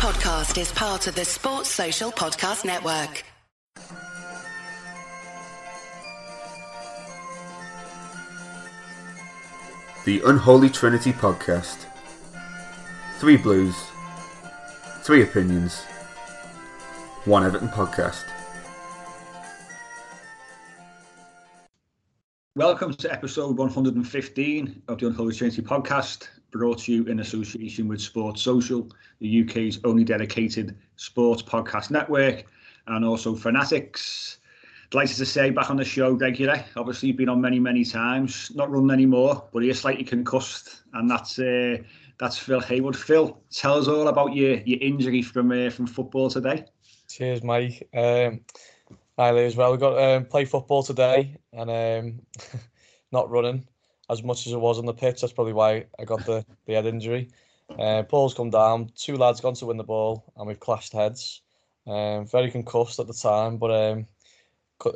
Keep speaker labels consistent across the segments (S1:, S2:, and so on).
S1: podcast is part of the Sports Social Podcast Network.
S2: The Unholy Trinity Podcast. Three blues, three opinions, one Everton podcast.
S3: Welcome to episode 115 of the Unholy Trinity podcast, brought to you in association with Sports Social, the UK's only dedicated sports podcast network, and also Fanatics. Delighted to say back on the show regular. Obviously, you've been on many, many times. Not running anymore, but is slightly concussed, and that's uh, that's Phil Hayward. Phil, tell us all about your your injury from uh, from football today.
S4: Cheers, Mike. Um, hi, Lee, as well. We got um, play football today, and um, not running as much as it was on the pitch. That's probably why I got the, the head injury. Uh, Paul's come down, two lads gone to win the ball, and we've clashed heads. Um, very concussed at the time, but um,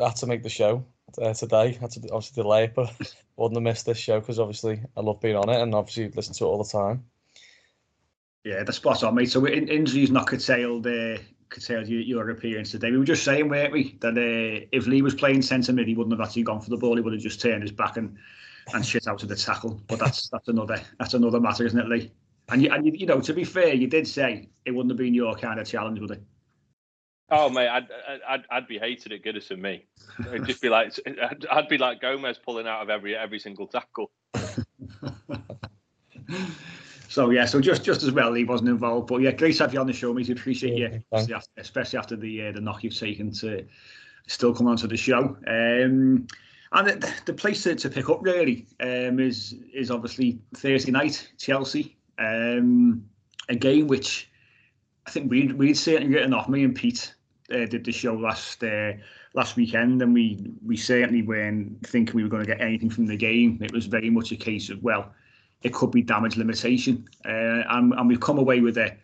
S4: had to make the show uh, today. Had to obviously delay it, but wouldn't have missed this show because obviously I love being on it and obviously listen to it all the time.
S3: Yeah, the spot on, mate. So in, injuries not curtailed, uh, curtailed your, your appearance today. We were just saying, weren't we, that uh, if Lee was playing centre mid, he wouldn't have actually gone for the ball. He would have just turned his back and and shit out of the tackle. But that's that's another that's another matter, isn't it, Lee? And you, and you, you know, to be fair, you did say it wouldn't have been your kind of challenge, would it?
S5: Oh mate, I'd, I'd I'd be hated at Goodison me. It'd just be like I'd, I'd be like Gomes pulling out of every every single tackle.
S3: so yeah, so just just as well he wasn't involved, but yeah, great to have you on the show, mate. Appreciate yeah, you, especially after the uh, the knock you've taken to still come onto the show. Um, and the, the place to, to pick up really um, is is obviously Thursday night Chelsea, um, a game which I think we'd we'd certainly written off. Me and Pete uh, did the show last uh, last weekend, and we we certainly weren't thinking we were going to get anything from the game. It was very much a case of well, it could be damage limitation, uh, and and we've come away with a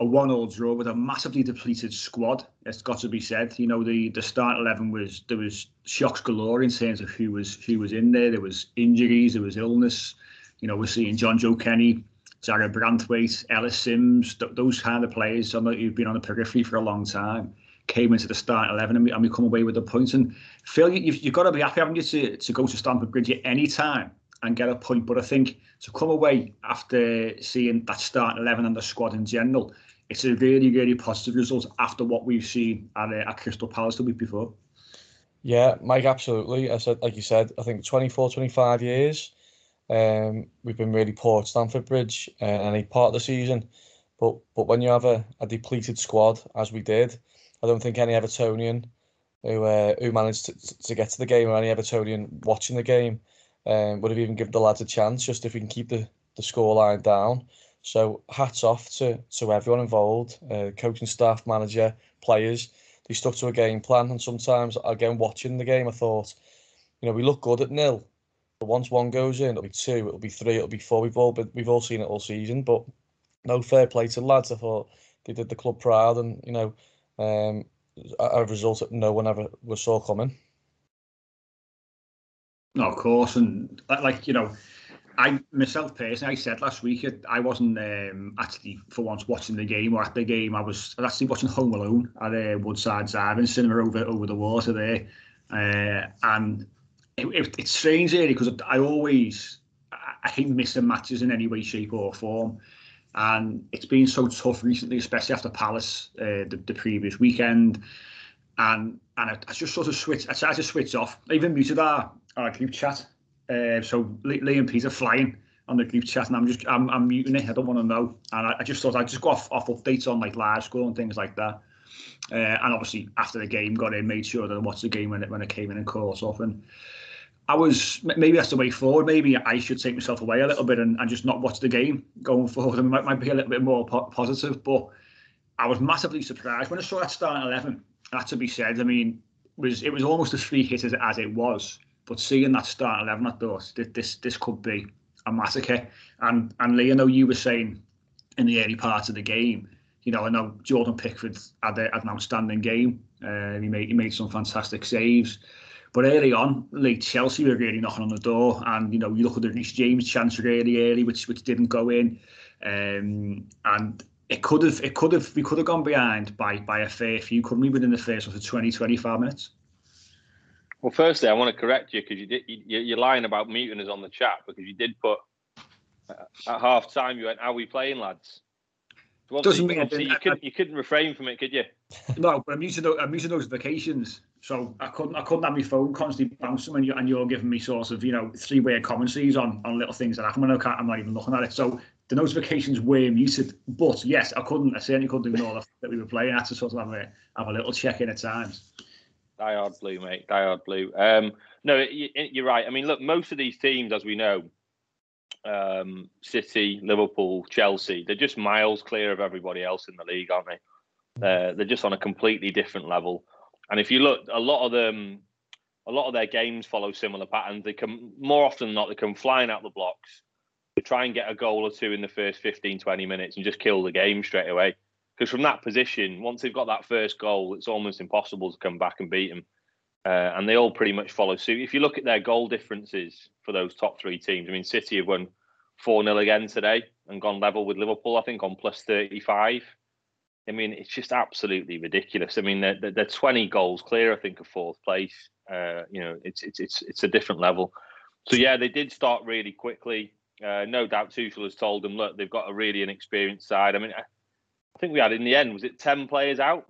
S3: a one-all draw with a massively depleted squad. It's got to be said. You know, the the start eleven was there was shocks galore in terms of who was who was in there. There was injuries, there was illness. You know, we're seeing Jonjoe Kenny, Jarrad Branthwaite, Ellis Simms, th- those kind of players. Some that you've been on the periphery for a long time came into the start 11 and we, and we come away with the points. And Phil, you've, you've got to be happy, haven't you, to, to go to Stamford Bridge at any time and get a point. But I think to come away after seeing that start 11 and the squad in general, it's a really, really positive result after what we've seen at, uh, at Crystal Palace the week before.
S4: Yeah, Mike, absolutely. I said, like you said, I think 24, 25 years. Um, we've been really poor at Stamford Bridge uh, any part of the season. But but when you have a, a depleted squad, as we did, I don't think any Evertonian who uh, who managed to, to get to the game or any Evertonian watching the game um, would have even given the lads a chance just if we can keep the, the score line down. So hats off to, to everyone involved, uh, coaching staff, manager, players. They stuck to a game plan and sometimes again watching the game I thought, you know, we look good at nil. But once one goes in, it'll be two, it'll be three, it'll be four. We've all been, we've all seen it all season, but no fair play to lads. I thought they did the club proud and, you know, um, a, result that no one ever was saw coming.
S3: No, of course, and like you know, I myself personally, I said last week I wasn't um, actually for once watching the game or at the game. I was actually watching Home Alone at uh, Woodside Driving Cinema over over the water there, uh, and it, it, it's strange really because I always I hate missing matches in any way, shape or form and it's been so tough recently, especially after Palace uh, the, the previous weekend. And and I, I, just sort of switch. I tried to switch off. I even muted our, our group chat. Uh, so Lee and Peter flying on the group chat, and I'm just I'm, I'm muting it. I don't want to know. And I, I, just thought I'd just go off, off updates on like live score and things like that. Uh, and obviously after the game, got in, made sure that I watched the game when it when it came in and caught off. And I was maybe that's the way forward. Maybe I should take myself away a little bit and, and just not watch the game going forward. I might, might be a little bit more po- positive, but I was massively surprised when I saw that starting eleven. That to be said, I mean, was it was almost as free hit as, as it was. But seeing that start eleven, I thought this this could be a massacre. And and know you were saying in the early part of the game, you know, I know Jordan Pickford had, a, had an outstanding game. Uh, he made he made some fantastic saves. But early on, like Chelsea were really knocking on the door, and you know you look at the Reece James chance really early, which which didn't go in, um, and it could have it could have we could have gone behind by by a fair few, couldn't we, within the first of 20, 25 minutes?
S5: Well, firstly, I want to correct you because you did you, you're lying about muting us on the chat because you did put uh, at half time you went, "Are we playing, lads?" So
S3: Doesn't mean
S5: you couldn't you couldn't refrain from it, could you?
S3: No, but I'm using I'm using notifications, so I couldn't I couldn't have my phone constantly bouncing and you and you're giving me sort of you know three way commentaries on on little things that happen when I can't, I'm not even looking at it. So the notifications were muted, but yes, I couldn't I certainly couldn't ignore the fact that we were playing. I had to sort of have a have a little check in at times.
S5: Die hard blue, mate. Die hard blue. Um, no, you're right. I mean, look, most of these teams, as we know, um, City, Liverpool, Chelsea, they're just miles clear of everybody else in the league, aren't they? Uh, they're just on a completely different level. And if you look, a lot of them, a lot of their games follow similar patterns. They come more often than not, they come flying out the blocks. They try and get a goal or two in the first 15, 20 minutes and just kill the game straight away. Because from that position, once they've got that first goal, it's almost impossible to come back and beat them. Uh, and they all pretty much follow suit. If you look at their goal differences for those top three teams, I mean, City have won 4 0 again today and gone level with Liverpool, I think, on plus 35. I mean, it's just absolutely ridiculous. I mean, they're, they're 20 goals clear, I think, of fourth place. Uh, you know, it's, it's, it's, it's a different level. So, yeah, they did start really quickly. Uh, no doubt Tuchel has told them, look, they've got a really inexperienced side. I mean, I think we had in the end, was it 10 players out?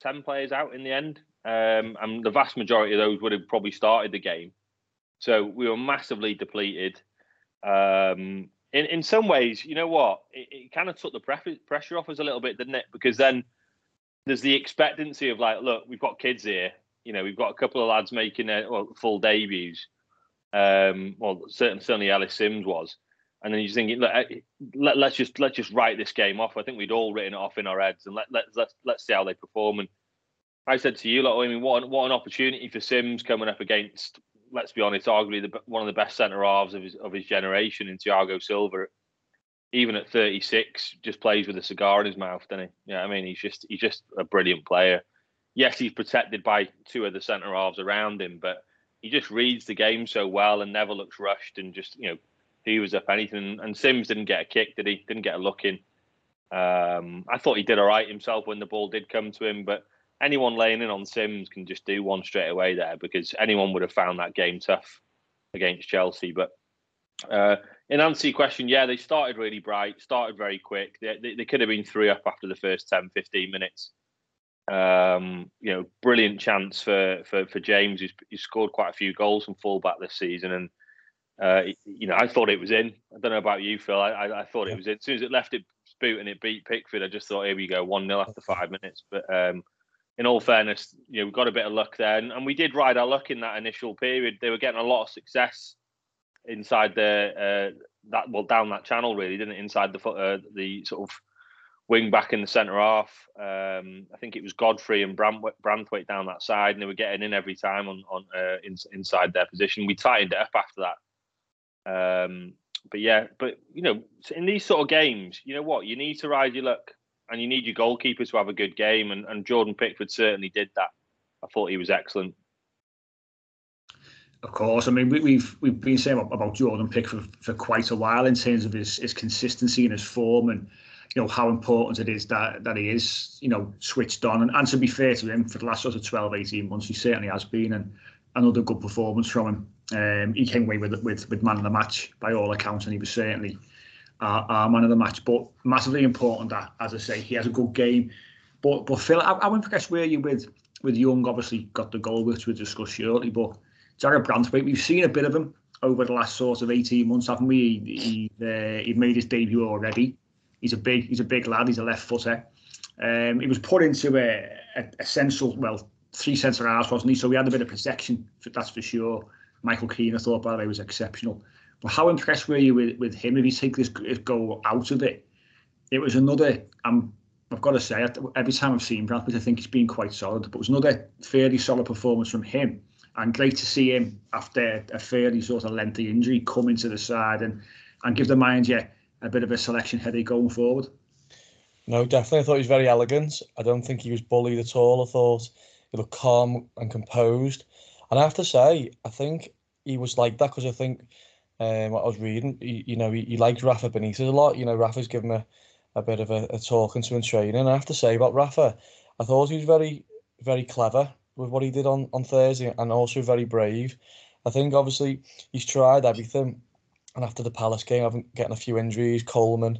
S5: 10 players out in the end? Um, and the vast majority of those would have probably started the game. So we were massively depleted. Um, in in some ways, you know what? It, it kind of took the pre- pressure off us a little bit, didn't it? Because then there's the expectancy of like, look, we've got kids here. You know, we've got a couple of lads making their well, full debuts. Um, well, certainly, certainly Ellis Simms was. And then you're thinking, look, eh, let, us just let's just write this game off. I think we'd all written it off in our heads, and let let let's let's see how they perform. And I said to you, like, I mean, what what an opportunity for Simms coming up against, let's be honest, arguably the, one of the best centre halves of his of his generation in Thiago Silva. Even at 36, just plays with a cigar in his mouth, doesn't he? Yeah, I mean, he's just he's just a brilliant player. Yes, he's protected by two of the centre halves around him, but he just reads the game so well and never looks rushed and just you know he was up anything. And Simms didn't get a kick, did he? Didn't get a look in. Um, I thought he did all right himself when the ball did come to him, but anyone laying in on Simms can just do one straight away there because anyone would have found that game tough against Chelsea. But uh, in answer to your question, yeah, they started really bright, started very quick. They, they, they, could have been three up after the first 10, 15 minutes. Um, you know, brilliant chance for for, for James, who's scored quite a few goals from fullback this season. And, uh, you know, I thought it was in. I don't know about you, Phil. I, I, I thought it was in. As soon as it left it boot and it beat Pickford, I just thought, here we go, 1 0 after five minutes. But um, in all fairness, you know, we got a bit of luck there, and, and, we did ride our luck in that initial period. They were getting a lot of success inside the uh, that well down that channel, really, didn't it? Inside the uh, the sort of wing back in the centre half. Um, I think it was Godfrey and Branthwaite down that side, and they were getting in every time on on uh, in, inside their position. We tightened it up after that. Um, but yeah, but you know, in these sort of games, you know what? You need to ride your luck and you need your goalkeeper to have a good game, and, and Jordan Pickford certainly did that. I thought he was excellent.
S3: Of course, I mean we, have we've, we've been saying about Jordan Pickford for quite a while in terms of his his consistency and his form, and you know how important it is that that he is you know switched on. And, and to be fair to him, for the last sort of 12, 18 months, he certainly has been, and another good performance from him. Um, he came away with with with man of the match by all accounts, and he was certainly our, our man of the match. But massively important that, as I say, he has a good game. But but Phil, I, I impressed where you with with Young. Obviously got the goal which we'll discuss shortly. But Jarrad Branthwaite, we've seen a bit of him over the last sort of 18 months, haven't we? He, he, uh, he made his debut already. He's a big he's a big lad. He's a left footer. Um, he was put into a, a, a central, well, three centre halves, wasn't he? So we had a bit of protection, that's for sure. Michael Keane, I thought, way, was exceptional. But how impressed were you with, with him? If you take this goal out of it, it was another. Um, I've got to say, every time I've seen Bradford, I think he's been quite solid. But it was another fairly solid performance from him, and great to see him after a fairly sort of lengthy injury come into the side and and give the mind yeah a bit of a selection headache going forward.
S4: No, definitely. I thought he was very elegant. I don't think he was bullied at all. I thought he looked calm and composed. And I have to say, I think he was like that because I think um, what I was reading, he, you know, he, he liked Rafa Benitez a lot. You know, Rafa's given a, a bit of a, a talking to in training. And I have to say about Rafa, I thought he was very, very clever with what he did on, on Thursday and also very brave. I think obviously he's tried everything. And after the Palace game, I've been getting a few injuries, Coleman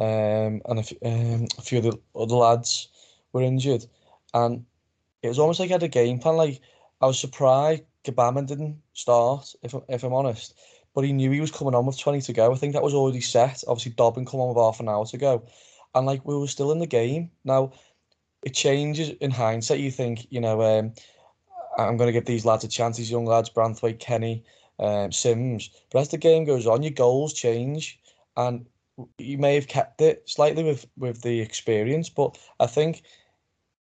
S4: um, and a, um, a few of the other lads were injured. And it was almost like he had a game plan. Like I was surprised Gbamin didn't start, if, if I'm honest. But he knew he was coming on with 20 to go. I think that was already set. Obviously, Dobbin come on with half an hour to go. And like we were still in the game. Now, it changes in hindsight. You think, you know, um, I'm going to give these lads a chance, these young lads, Branthwaite, Kenny, um, Simms. But as the game goes on, your goals change. And you may have kept it slightly with, with the experience. But I think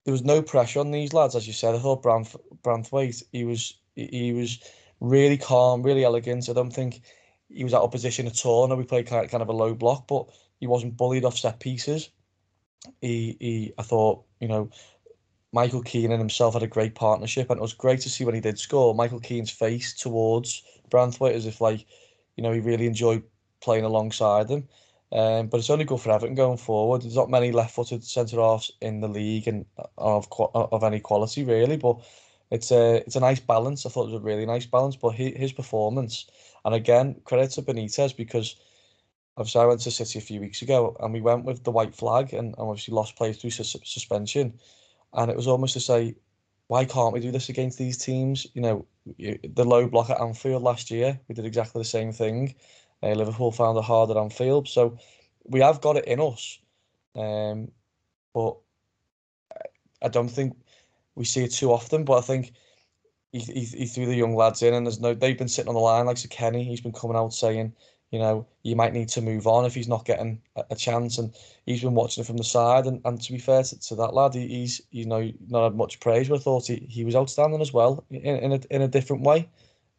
S4: there was no pressure on these lads, as you said. I thought Branth, Branthwaite, he was he was really calm, really elegant. I don't think he was out of position at all. I know we played kind of, kind of a low block, but he wasn't bullied off set pieces. He, he, I thought, you know, Michael Keane and himself had a great partnership, and it was great to see when he did score. Michael Keane's face towards Branthwaite as if like, you know, he really enjoyed playing alongside them. Um, but it's only good for Everton going forward. There's not many left-footed centre halves in the league and of of any quality really, but it's a it's a nice balance. I thought it was a really nice balance, but his, his performance, and again credit to Benitez because obviously I went to City a few weeks ago and we went with the white flag and, and obviously lost players through suspension, and it was almost to say, why can't we do this against these teams? You know, the low block at Anfield last year, we did exactly the same thing. Uh, Liverpool found it hard at Anfield, so we have got it in us, um, but I don't think we see it too often. But I think he, he, he threw the young lads in, and there's no they've been sitting on the line like so Kenny. He's been coming out saying, you know, you might need to move on if he's not getting a, a chance, and he's been watching it from the side. And, and to be fair to, to that lad, he, he's you know not had much praise, but I thought he, he was outstanding as well in, in a in a different way.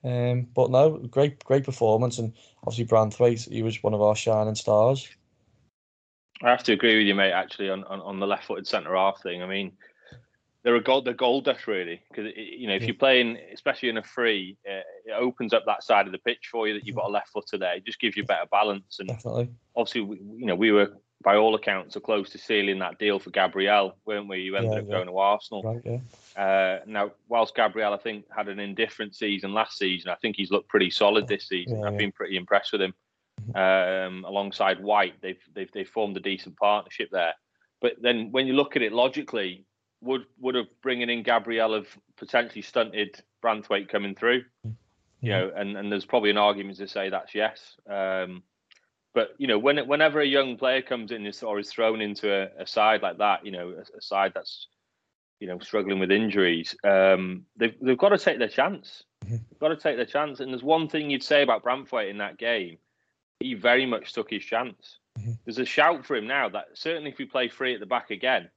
S4: Um, but no, great great performance, and obviously Branthwaite, he was one of our shining stars.
S5: I have to agree with you, mate. Actually, on, on, on the left-footed centre half thing, I mean, they're a gold, they're gold dust really because you know if you're playing, especially in a free, uh, it opens up that side of the pitch for you that you've got a left footer there. It just gives you better balance. And
S4: Definitely.
S5: obviously, we, you know, we were by all accounts are close to sealing that deal for Gabriel, weren't we? You ended
S4: Yeah,
S5: up
S4: yeah.
S5: going to Arsenal.
S4: Right, yeah.
S5: Uh, now, whilst Gabriel, I think, had an indifferent season last season, I think he's looked pretty solid this season. I've been pretty impressed with him. Um, alongside White, they've they've they've formed a decent partnership there. But then, when you look at it logically, would would have bringing in Gabriel have potentially stunted Branthwaite coming through? You know, and, and there's probably an argument to say that's yes. Um, but you know, when whenever a young player comes in or is thrown into a, a side like that, you know, a, a side that's you know struggling with injuries, um, they've they've got to take their chance. They've got to take their chance. And there's one thing you'd say about Branthwaite in that game, he very much took his chance. There's a shout for him now that certainly if we play free at the back again,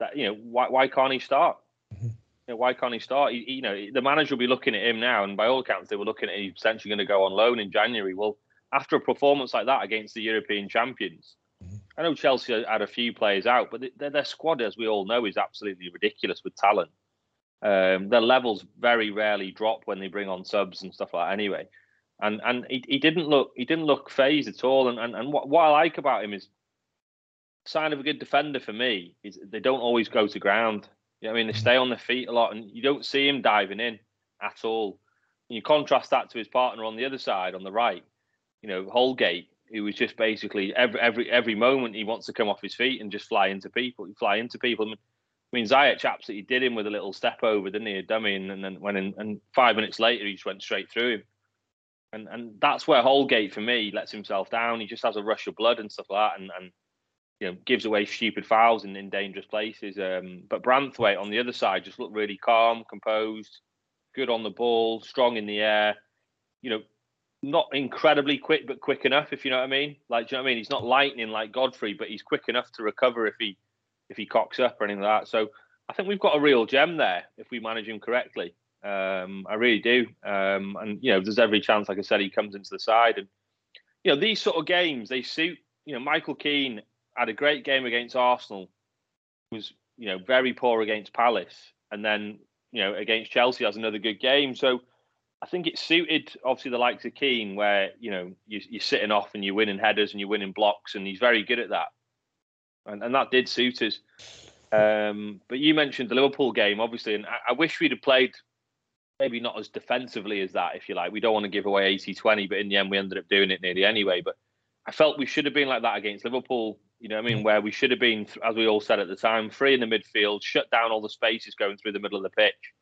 S5: that you know why why can't he start? You know, why can't he start? He, you know, the manager will be looking at him now, and by all accounts, they were looking at him potentially going to go on loan in January. Well, after a performance like that against the European champions, I know Chelsea had a few players out, but their, their squad, as we all know, is absolutely ridiculous with talent. Um, their levels very rarely drop when they bring on subs and stuff like that. Anyway, and and he, he didn't look he didn't look phased at all. And and, and what, what I like about him is sign of a good defender for me is they don't always go to ground. You know I mean? They stay on their feet a lot, and you don't see him diving in at all. And you contrast that to his partner on the other side, on the right. You know, Holgate, who was just basically every every every moment he wants to come off his feet and just fly into people, fly into people. I mean, I mean Ziyech absolutely did him with a little step over, didn't he? A dummy, and, and then went in, and five minutes later he just went straight through him. And and that's where Holgate for me lets himself down. He just has a rush of blood and stuff like that, and and you know gives away stupid fouls in, in dangerous places. Um, but Branthwaite on the other side just looked really calm, composed, good on the ball, strong in the air. You know, not incredibly quick, but quick enough. If you know what I mean. Like, do you know what I mean? He's not lightning like Godfrey, but he's quick enough to recover if he if he cocks up or anything like that. So I think we've got a real gem there if we manage him correctly. Um, I really do. Um, and you know, there's every chance, like I said, he comes into the side, and you know, these sort of games they suit. You know, Michael Keane had a great game against Arsenal, was you know very poor against Palace, and then you know against Chelsea has another good game. So I think it suited obviously the likes of Keane, where you know you, you're sitting off and you're winning headers and you're winning blocks, and he's very good at that. and, and that did suit us. Um, but you mentioned the Liverpool game, obviously, and I, I, wish we'd have played maybe not as defensively as that, if you like. We don't want to give away 80 20, but in the end, we ended up doing it nearly anyway. But I felt we should have been like that against Liverpool, you know I mean? Where we should have been, as we all said at the time, free in the midfield, shut down all the spaces going through the middle of the pitch,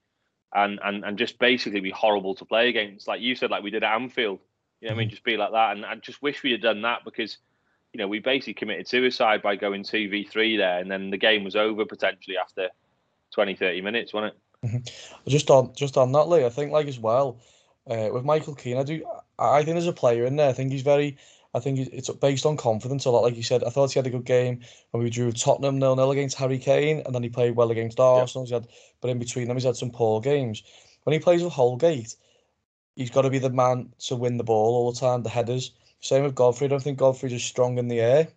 S5: and, and, and just basically be horrible to play against. Like you said, like we did at Anfield, you know I mean? Just be like that. And I just wish we had done that because you know, we basically committed suicide by going 2v3 there, and then the game was over potentially after 20, 30 minutes, wasn't it?
S4: Mm-hmm. Just on just on that, Lee, I think like as well uh, with Michael Keane, I do I think there's a player in there. I think he's very. I think it's based on confidence a lot. Like you said, I thought he had a good game when we drew Tottenham nil nil against Harry Kane, and then he played well against Arsenal. Yeah. He had, but in between them, he's had some poor games. When he plays with Holgate, he's got to be the man to win the ball all the time, the headers. Same with Godfrey. I don't think Godfrey's as strong in the air.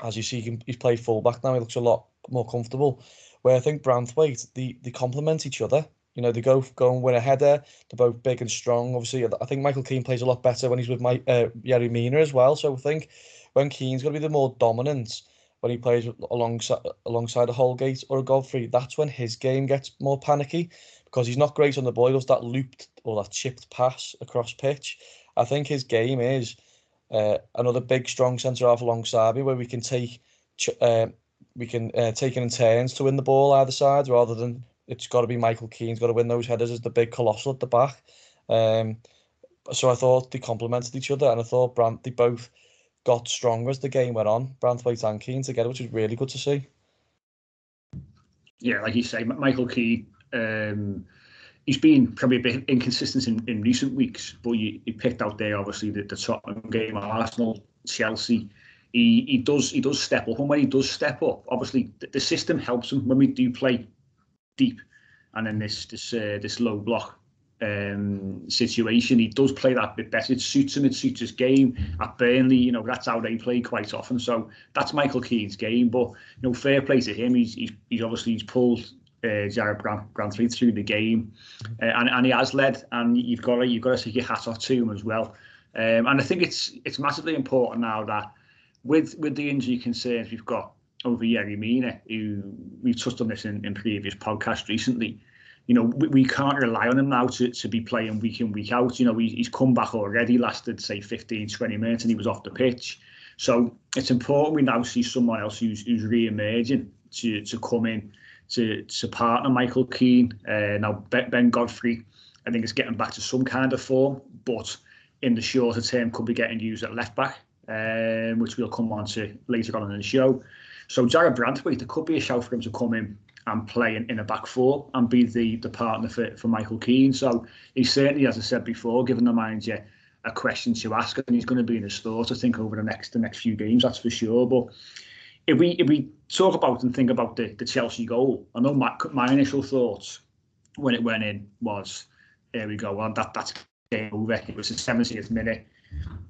S4: As you see, he's played fullback now. He looks a lot more comfortable. Where I think Branthwaite, they, they complement each other. You know, they go go and win a header. They're both big and strong. Obviously, I think Michael Keane plays a lot better when he's with my uh, Yerry Mina as well. So I think when Keane's going to be the more dominant when he plays alongside alongside a Holgate or a Godfrey, that's when his game gets more panicky because he's not great on the ball. He does that looped or that chipped pass across pitch. I think his game is uh, another big strong centre half alongside me where we can take uh, we can uh, take it in turns to win the ball either side rather than it's got to be Michael Keane's got to win those headers as the big colossal at the back. Um, so I thought they complemented each other and I thought Brant they both got stronger as the game went on. Branthwaite and Keane together, which was really good to see.
S3: Yeah, like you say, Michael Keane. Um, he's been probably a bit inconsistent in, in recent weeks, but he, picked out there obviously the, the Tottenham game, Arsenal, Chelsea. He, he does he does step up, and when he does step up, obviously the, the system helps him when we do play deep, and then this this uh, this low block um, situation, he does play that bit better. It suits him. It suits his game. At Burnley, you know that's how they play quite often. So that's Michael Keane's game. But you know, fair play to him. He's he's, he's obviously he's pulled uh, Jarrad Branthwaite through the game, uh, and, and he has led. And you've got to you've got to take your hat off to him as well. Um, and I think it's it's massively important now that with with the injury concerns we've got over Yerry Mina, who we've touched on this in, in previous podcasts recently. You know, we, we can't rely on him now to, to be playing week in, week out. You know, he, he's come back already, lasted, say, 15, 20 minutes, and he was off the pitch. So it's important we now see someone else who's, who's re-emerging to, to come in to, to partner Michael Keane. Uh, now, Ben Godfrey, I think, is getting back to some kind of form, but in the shorter term, could be getting used at left back, um, which we'll come on to later on in the show. So, Jarrad Branthwaite, there could be a shout for him to come in and play in, in a back four and be the, the partner for, for Michael Keane. So, he certainly, as I said before, given the you a question to ask, and he's going to be in his thoughts, I think, over the next the next few games, that's for sure. But if we if we talk about and think about the, the Chelsea goal, I know my, my initial thoughts when it went in was, there we go, well that that's game over. It was the 70th minute.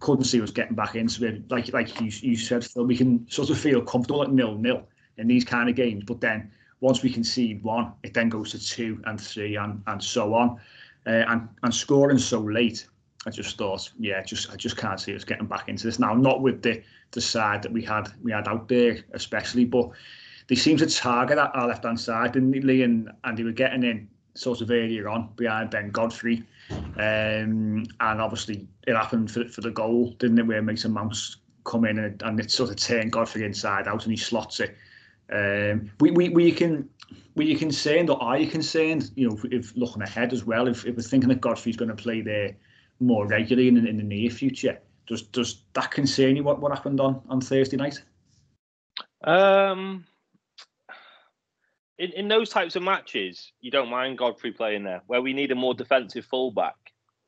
S3: Couldn't see us getting back into it. Like like you, you said, Phil, we can sort of feel comfortable at nil nil in these kind of games. But then once we concede one, it then goes to two and three and and so on. Uh, and and scoring so late I just thought, yeah, just I just can't see us getting back into this now. Not with the the side that we had we had out there, especially, but they seem to target our left hand side, didn't they, And and they were getting in sort of earlier on behind Ben Godfrey, um, and obviously it happened for for the goal, didn't it? Where Mason Mounts come in and, and it sort of turned Godfrey inside out and he slots it. Um, we, we, we can were you concerned or are you concerned, you know, if looking ahead as well, if, if we're thinking that Godfrey's going to play there more regularly in, in the near future. Does does that concern you? What what happened on on Thursday night?
S5: Um, in in those types of matches, you don't mind Godfrey playing there, where we need a more defensive fullback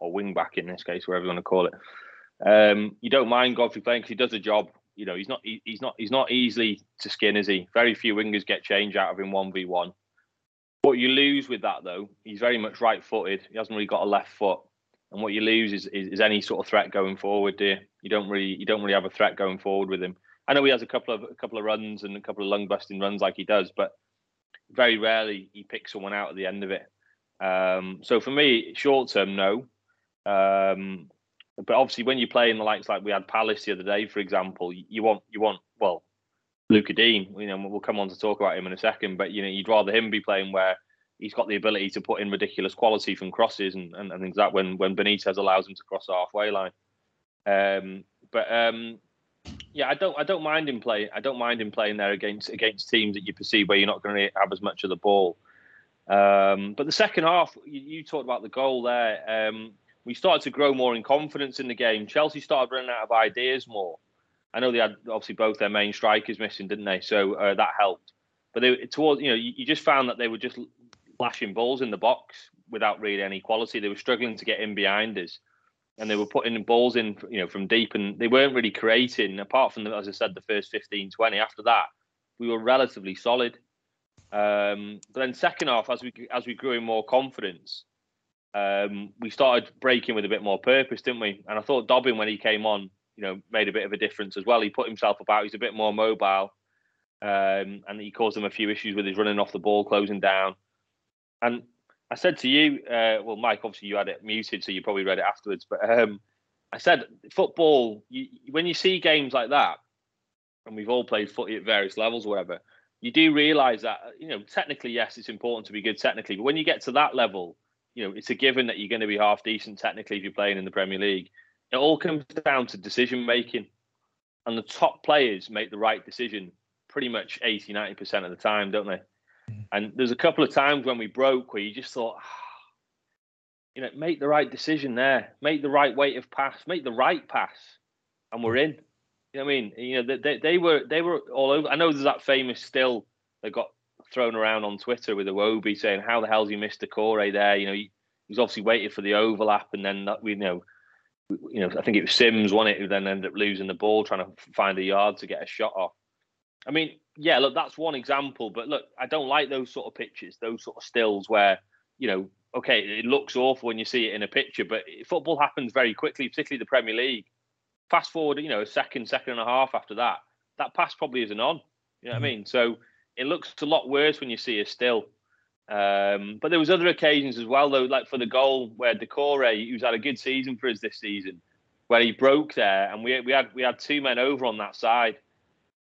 S5: or wing back in this case, whatever you want to call it. Um, you don't mind Godfrey playing because he does a job. You know, he's not he, he's not he's not easily to skin, is he? Very few wingers get change out of him one v one. What you lose with that though, he's very much right footed. He hasn't really got a left foot and what you lose is, is, is any sort of threat going forward. Dear, you don't really you don't really have a threat going forward with him. I know he has a couple of a couple of runs and a couple of lung busting runs like he does, but very rarely he picks someone out at the end of it. Um, so for me, short term, no. Um, but obviously, when you play in the likes like we had Palace the other day, for example, you want you want well, Luca Digne. You know, we'll come on to talk about him in a second, but you know, you'd rather him be playing where he's got the ability to put in ridiculous quality from crosses and, and, and things like that when when Benitez allows him to cross the halfway line. Um, but um, yeah, I don't I don't mind him playing. I don't mind him playing there against against teams that you perceive where you're not going to have as much of the ball. Um, but the second half, you, you, talked about the goal there. Um, we started to grow more in confidence in the game. Chelsea started running out of ideas more. I know they had obviously both their main strikers missing, didn't they? So uh, that helped. But they, towards you know, you, you just found that they were just flashing balls in the box without really any quality. They were struggling to get in behind us, and they were putting balls in, you know, from deep, and they weren't really creating. Apart from, the, as I said, the first 15, 20. After that, we were relatively solid. Um, but then second half, as we as we grew in more confidence, um, we started breaking with a bit more purpose, didn't we? And I thought Dobbin, when he came on, you know, made a bit of a difference as well. He put himself about. He's a bit more mobile, um, and he caused them a few issues with his running off the ball, closing down. And I said to you, uh, well, Mike, obviously you had it muted, so you probably read it afterwards. But um, I said, football, you, when you see games like that, and we've all played footy at various levels, or whatever, you do realise that, you know, technically, yes, it's important to be good technically, but when you get to that level, you know, it's a given that you're going to be half decent technically if you're playing in the Premier League. It all comes down to decision making, and the top players make the right decision pretty much 80, 90% of the time, don't they? And there's a couple of times when we broke where you just thought, ah, you know, make the right decision there, make the right weight of pass, make the right pass, and we're in. You know what I mean? You know, they, they were they were all over. I know there's that famous still that got thrown around on Twitter with Iwobi saying, "How the hell's he missed Doucouré there?" You know, he, was obviously waiting for the overlap, and then that, we you know, you know, I think it was Simms won it, who then ended up losing the ball trying to find a yard to get a shot off. I mean, yeah, look, that's one example. But look, I don't like those sort of pitches, those sort of stills where, you know, okay, it looks awful when you see it in a picture, but football happens very quickly, particularly the Premier League. Fast forward, you know, a second, second and a half after that, that pass probably isn't on. You know what I mm-hmm. mean? So it looks a lot worse when you see a still. Um, but there was other occasions as well, though, like for the goal where Doucouré, who's had a good season for us this season, where he broke there, and we we had we had two men over on that side,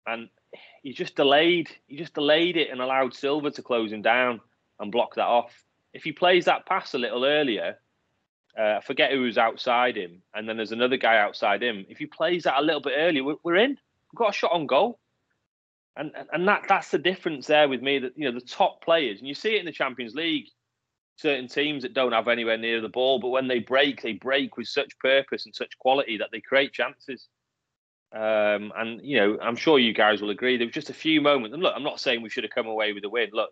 S5: and he just delayed. He just delayed it and allowed Silva to close him down and block that off. If he plays that pass a little earlier, uh, forget who was outside him, and then there's another guy outside him. If he plays that a little bit earlier, we're, we're in. We've got a shot on goal, and and that that's the difference there with me. That you know the top players, and you see it in the Champions League. Certain teams that don't have anywhere near the ball, but when they break, they break with such purpose and such quality that they create chances. Um, and you know, I'm sure you guys will agree. There was just a few moments. And look, I'm not saying we should have come away with a win. Look,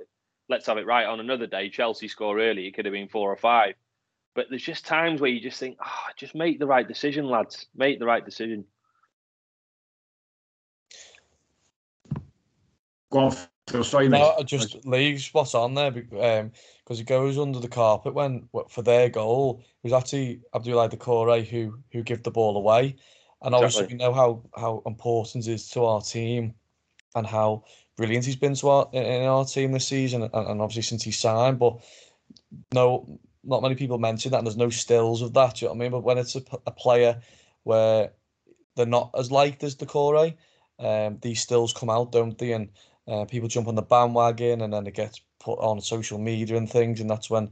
S5: let's have it right on another day. Chelsea score early; it could have been four or five. But there's just times where you just think, oh, just make the right decision, lads. Make the right decision.
S3: Go on, Phil. Sorry, mate.
S4: No, just leaves what's on there because um, it goes under the carpet when for their goal. It was actually Abdoulaye Doucouré who who gave the ball away. And obviously, exactly. we know how how important he is to our team, and how brilliant he's been to our in our team this season, and, and obviously since he signed. But no, not many people mention that. And there's no stills of that. You know what I mean? But when it's a, a player where they're not as liked as Doucouré, um, these stills come out, don't they? And uh, people jump on the bandwagon, and then it gets put on social media and things, and that's when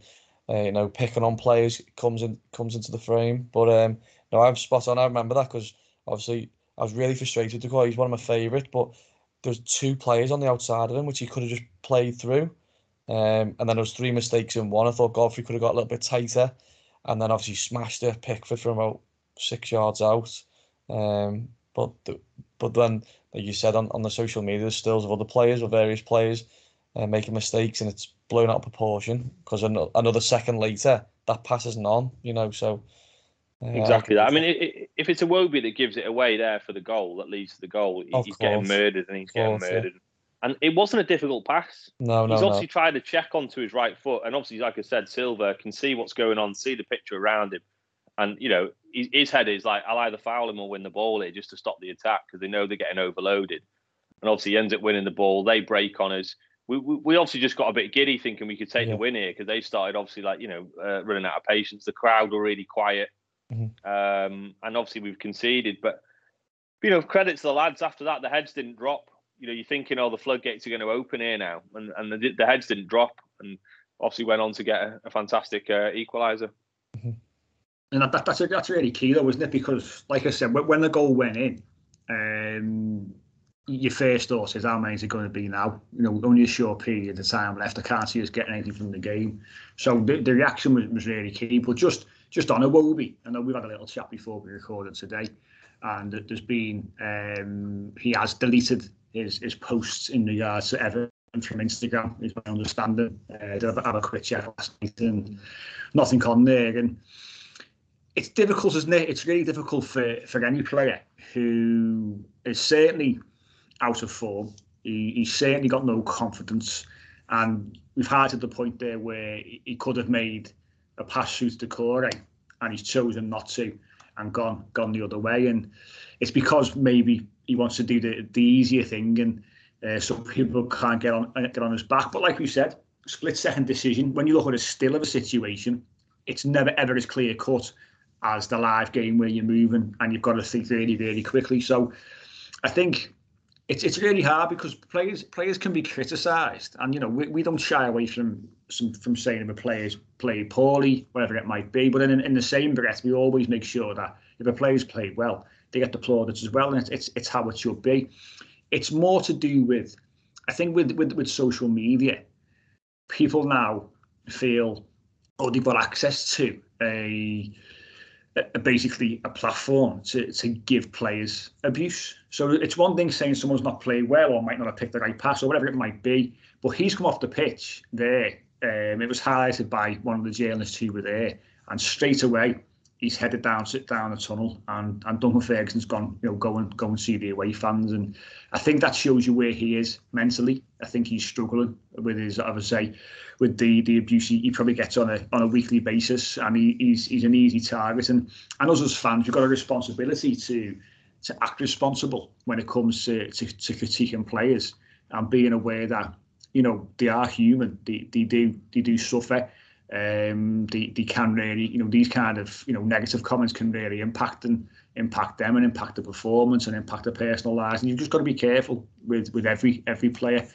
S4: uh, you know picking on players comes in comes into the frame. But um, no, I'm spot on. I remember that because obviously I was really frustrated because he's one of my favourites, but there's two players on the outside of him which he could have just played through. Um, and then there was three mistakes in one. I thought Godfrey could have got a little bit tighter, and then obviously smashed it Pickford from about six yards out. Um, but the, but then, like you said on, on the social media, stills of other players or various players uh, making mistakes, and it's blown out of proportion because another second later that pass isn't on. You know, so
S5: exactly that. I mean, it, if it's Iwobi that gives it away there for the goal that leads to the goal, of he's course. getting murdered and he's getting murdered. Yeah. And it wasn't a difficult pass.
S4: No, no.
S5: He's obviously
S4: no.
S5: tried to check onto his right foot, and obviously, like I said, Silva can see what's going on, see the picture around him, and you know his, his head is like, I'll either foul him or win the ball here just to stop the attack because they know they're getting overloaded. And obviously, he ends up winning the ball. They break on us. We, we, we obviously just got a bit giddy thinking we could take yeah. the win here because they started obviously like you know uh, running out of patience. The crowd were really quiet. Mm-hmm. Um, and obviously we've conceded, but you know, credit to the lads. After that, the heads didn't drop. you know, you're thinking, oh, the floodgates are going to open here now, and and the, the heads didn't drop, and obviously went on to get a, a fantastic uh, equaliser.
S3: Mm-hmm. And that, that's that's really key though, isn't it? Because, like I said, when the goal went in, um, your first thought is how many is it going to be now? You know, only a short period of time left. I can't see us getting anything from the game. So the, the reaction was, was really key. But just just on Iwobi, I know we've had a little chat before we recorded today, and there's been um, he has deleted his his posts in regards to Everton from Instagram. Is my understanding. Uh, did have, have a quick check last night and nothing on there. And it's difficult, isn't it? It's really difficult for for any player who is certainly out of form. He, he's certainly got no confidence, and we've had to the point there where he could have made a pass through to Corey, and he's chosen not to, and gone gone the other way. And it's because maybe he wants to do the the easier thing, and uh, so people can't get on get on his back. But like we said, split second decision. When you look at a still of a situation, it's never ever as clear cut as the live game where you're moving and you've got to think really really quickly. So I think it's it's really hard because players players can be criticised, and you know we, we don't shy away from some from saying if a player's played poorly, whatever it might be. But in in the same breath, we always make sure that if a player's played well, they get the plaudits as well, and it's it's, it's how it should be. It's more to do with, I think, with with with social media, people now feel, oh, they've got access to a basically a platform to, to give players abuse. So it's one thing saying someone's not played well or might not have picked the right pass or whatever it might be, but he's come off the pitch there. Um, it was highlighted by one of the journalists who were there, and straight away he's headed down, down the tunnel, and and Duncan Ferguson's gone, you know, go and go and see the away fans, and I think that shows you where he is mentally. I think he's struggling with his, I would say, with the the abuse he, he probably gets on a on a weekly basis, and he, he's he's an easy target. And and us as fans, we've got a responsibility to to act responsible when it comes to to, to critiquing players and being aware that you know they are human. They they do they do suffer. Um, they, they can really, you know, these kind of, you know, negative comments can really impact and impact them and impact the performance and impact their personal lives. And you've just got to be careful with with every every player.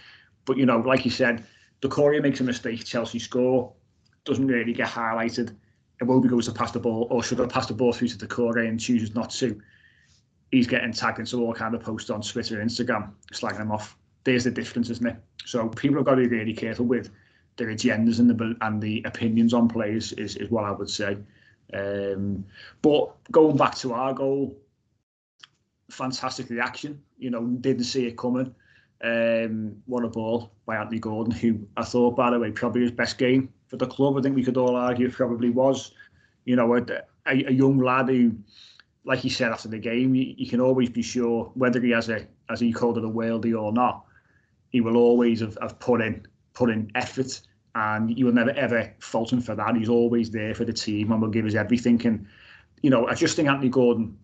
S3: But you know, like you said, Doucouré makes a mistake, Chelsea score, doesn't really get highlighted. Iwobi goes to pass the ball, or should have passed the ball through to Doucouré and chooses not to. He's getting tagged into all kind of posts on Twitter and Instagram, slagging him off. There's the difference, isn't it? So people have got to be really careful with their agendas and the and the opinions on players is, is what I would say. Um, but going back to our goal, fantastic reaction. You know, didn't see it coming. Um, what a ball by Anthony Gordon, who I thought, by the way, probably his best game for the club. I think we could all argue probably was. You know, a, a, a young lad who, like he said after the game, you, you, can always be sure whether he has a, as he called it, a worldie or not. He will always have, have put in put in effort, and you will never ever fault him for that. He's always there for the team and will give us everything. And you know, I just think Anthony Gordon,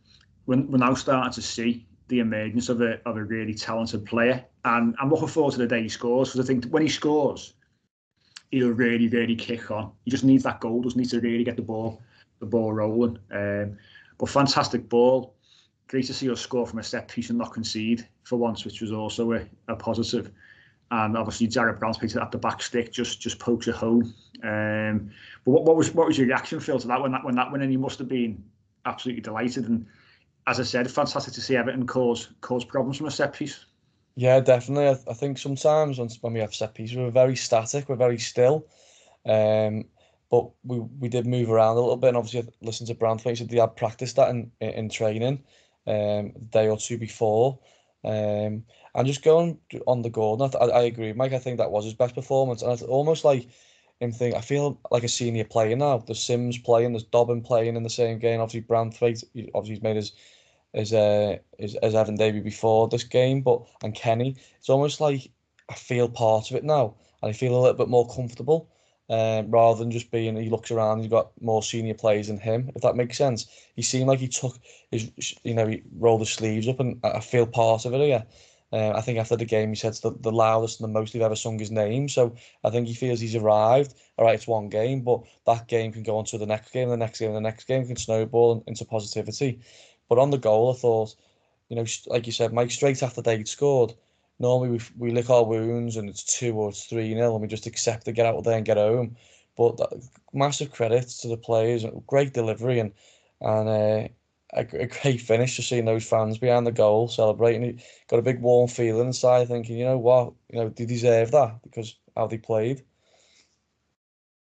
S3: when we're now starting to see the emergence of a of a really talented player. And I'm looking forward to the day he scores because I think when he scores, he'll really, really kick on. He just needs that goal, doesn't need to really get the ball the ball rolling. Um, but fantastic ball. Great to see us score from a set piece and not concede for once, which was also a, a positive. And obviously Jared Brown's picked it at the back stick, just just pokes it home. Um, but what, what was what was your reaction, Phil, to that when that when that went in? You must have been absolutely delighted and as I said, fantastic to see Everton cause cause problems from a set piece.
S4: Yeah, definitely. I, I think sometimes when we have set pieces, we're very static, we're very still. Um, but we, we did move around a little bit. And obviously, listen to Branthwaite, said they had practiced that in, in, in training um, day or two before. Um, and just going on the Gordon, I, I agree, Mike. I think that was his best performance. And it's almost like him think, I feel like a senior player now. There's Simms playing, there's Dobbin playing in the same game. Obviously, Branthwaite, obviously, he's made his as uh as, Everton debut before this game, but and Kenny, it's almost like I feel part of it now, and I feel a little bit more comfortable. Um, rather than just being, he looks around, he's got more senior players than him, if that makes sense. He seemed like he took his, you know, he rolled his sleeves up, and I feel part of it here. Uh, I think after the game, he said the, the loudest and the most he've ever sung his name. So I think he feels he's arrived. All right, it's one game, but that game can go on to the next game, the next game, the next game can snowball into positivity. But on the goal, I thought, you know, like you said, Mike, straight after they'd scored, normally we, we lick our wounds and it's two or it's three nil and we just accept to get out there and get home. But that, massive credit to the players, great delivery and and uh, a, a great finish to seeing those fans behind the goal celebrating. It Got a big warm feeling inside, thinking, you know what, you know, they deserve that because how they played.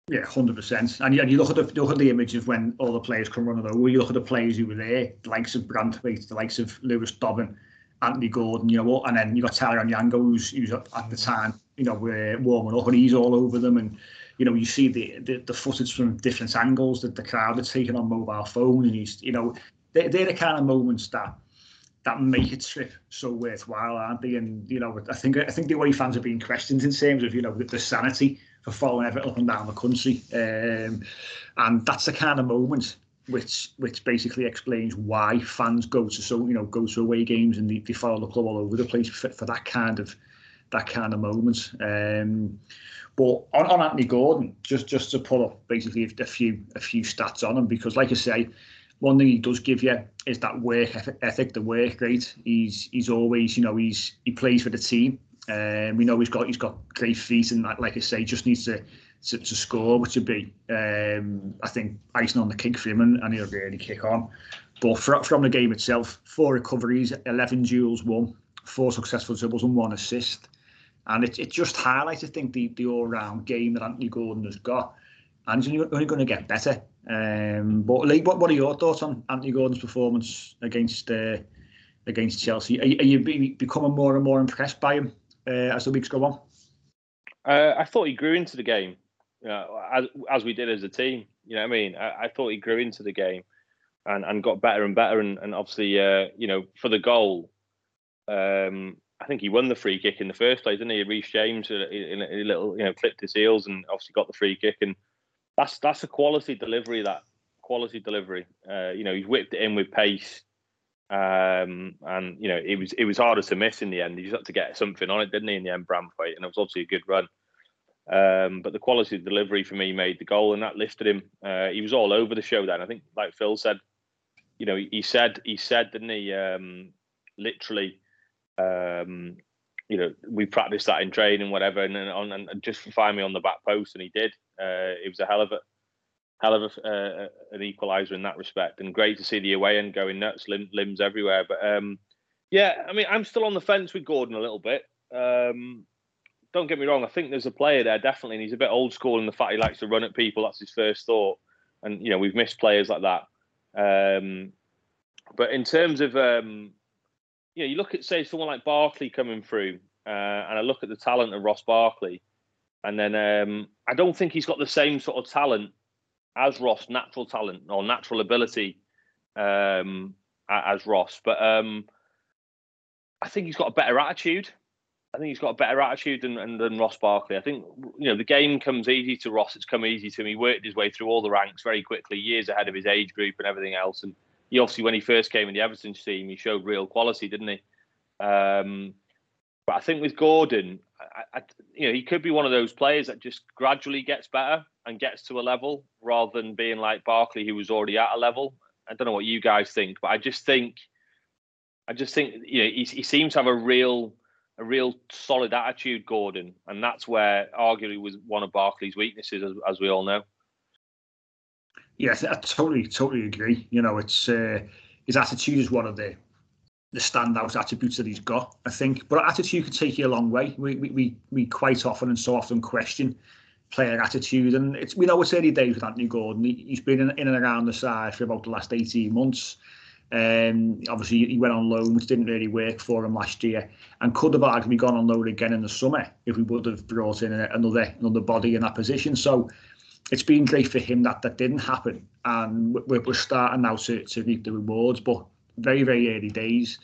S3: Yeah, hundred percent. And you, and you look at the look at the image of when all the players come running over. You look at the players who were there, the likes of Branthwaite, the likes of Lewis Dobbin, Anthony Gordon, you know what, and then you got Tyler Onyango, who's who's at the time, you know, uh, warming up, and he's all over them, and you know, you see the, the, the footage from different angles that the crowd are taking on mobile phone, and he's, you know, they're, they're the kind of moments that that make a trip so worthwhile, aren't they? And you know, I think I think the away fans are being questioned in terms of you know the, the sanity for following Everton up and down the country, um, and that's the kind of moment which which basically explains why fans go to so you know go to away games and they, they follow the club all over the place for, for that kind of that kind of moment. Um, but on, on Anthony Gordon, just just to put up basically a few a few stats on him because, like I say, one thing he does give you is that work ethic, the work rate. He's he's always, you know, he's he plays for the team. Um, we know he's got he's got great feet, and like I say, just needs to to, to score, which would be, um, I think, icing on the cake for him, and, and he'll really kick on. But for, from the game itself, four recoveries, 11 duels won, four successful dribbles, and one assist. And it, it just highlights, I think, the, the all round game that Anthony Gordon has got. And he's only, going to get better. Um, but Lee, what, what are your thoughts on Anthony Gordon's performance against uh, against Chelsea? Are, are you becoming more and more impressed by him uh, as the weeks go on?
S5: Uh, I thought he grew into the game, you know, as, as we did as a team. You know what I mean? I, I thought he grew into the game and, and got better and better. And, and obviously, uh, you know, for the goal, um, I think he won the free kick in the first place, didn't he? Reece James, uh, in a, little, you know, clipped his heels and obviously got the free kick. And that's that's a quality delivery. That quality delivery. Uh, you know, he's whipped it in with pace, um, and you know it was it was harder to miss in the end. He just had to get something on it, didn't he? In the end, Branthwaite, and it was obviously a good run. Um, but the quality of delivery for me made the goal, and that lifted him. Uh, he was all over the show then. I think, like Phil said, you know, he said he said, didn't he? Um, literally, um, you know, we practiced that in training, whatever, and, and, and just find me on the back post, and he did. Uh, it was a hell of a hell of a, uh, an equaliser in that respect, and great to see the away end going nuts, lim- limbs everywhere. But um, yeah, I mean, I'm still on the fence with Gordon a little bit. Um, don't get me wrong, I think there's a player there definitely, and he's a bit old school in the fact he likes to run at people. That's his first thought, and you know we've missed players like that. Um, but in terms of um, you know, you look at say someone like Barkley coming through, uh, and I look at the talent of Ross Barkley, and then um, I don't think he's got the same sort of talent as Ross, natural talent or natural ability um, as Ross, but um, I think he's got a better attitude. I think he's got a better attitude than, than, than Ross Barkley. I think you know the game comes easy to Ross. It's come easy to him. He worked his way through all the ranks very quickly, years ahead of his age group and everything else, and he obviously when he first came in the Everton team, he showed real quality, didn't he? Um, but I think with Gordon, I, I, you know, he could be one of those players that just gradually gets better and gets to a level rather than being like Barkley, who was already at a level. I don't know what you guys think, but I just think, I just think, you know, he, he seems to have a real, a real solid attitude, Gordon, and that's where arguably was one of Barkley's weaknesses, as, as we all know.
S3: Yes, I totally, totally agree. You know, it's uh, his attitude is one of the the standout attributes that he's got, I think. But attitude can take you a long way. We we we, we quite often and so often question player attitude, and it's we know it's early days with Anthony Gordon. He, has been in, in and around the side for about the last eighteen months. Um, obviously, he went on loan, which didn't really work for him last year, and could have arguably gone on loan again in the summer if we would have brought in another another body in that position. So it's been great for him that that didn't happen, and we're, we're starting now to, to reap the rewards. But very very early days.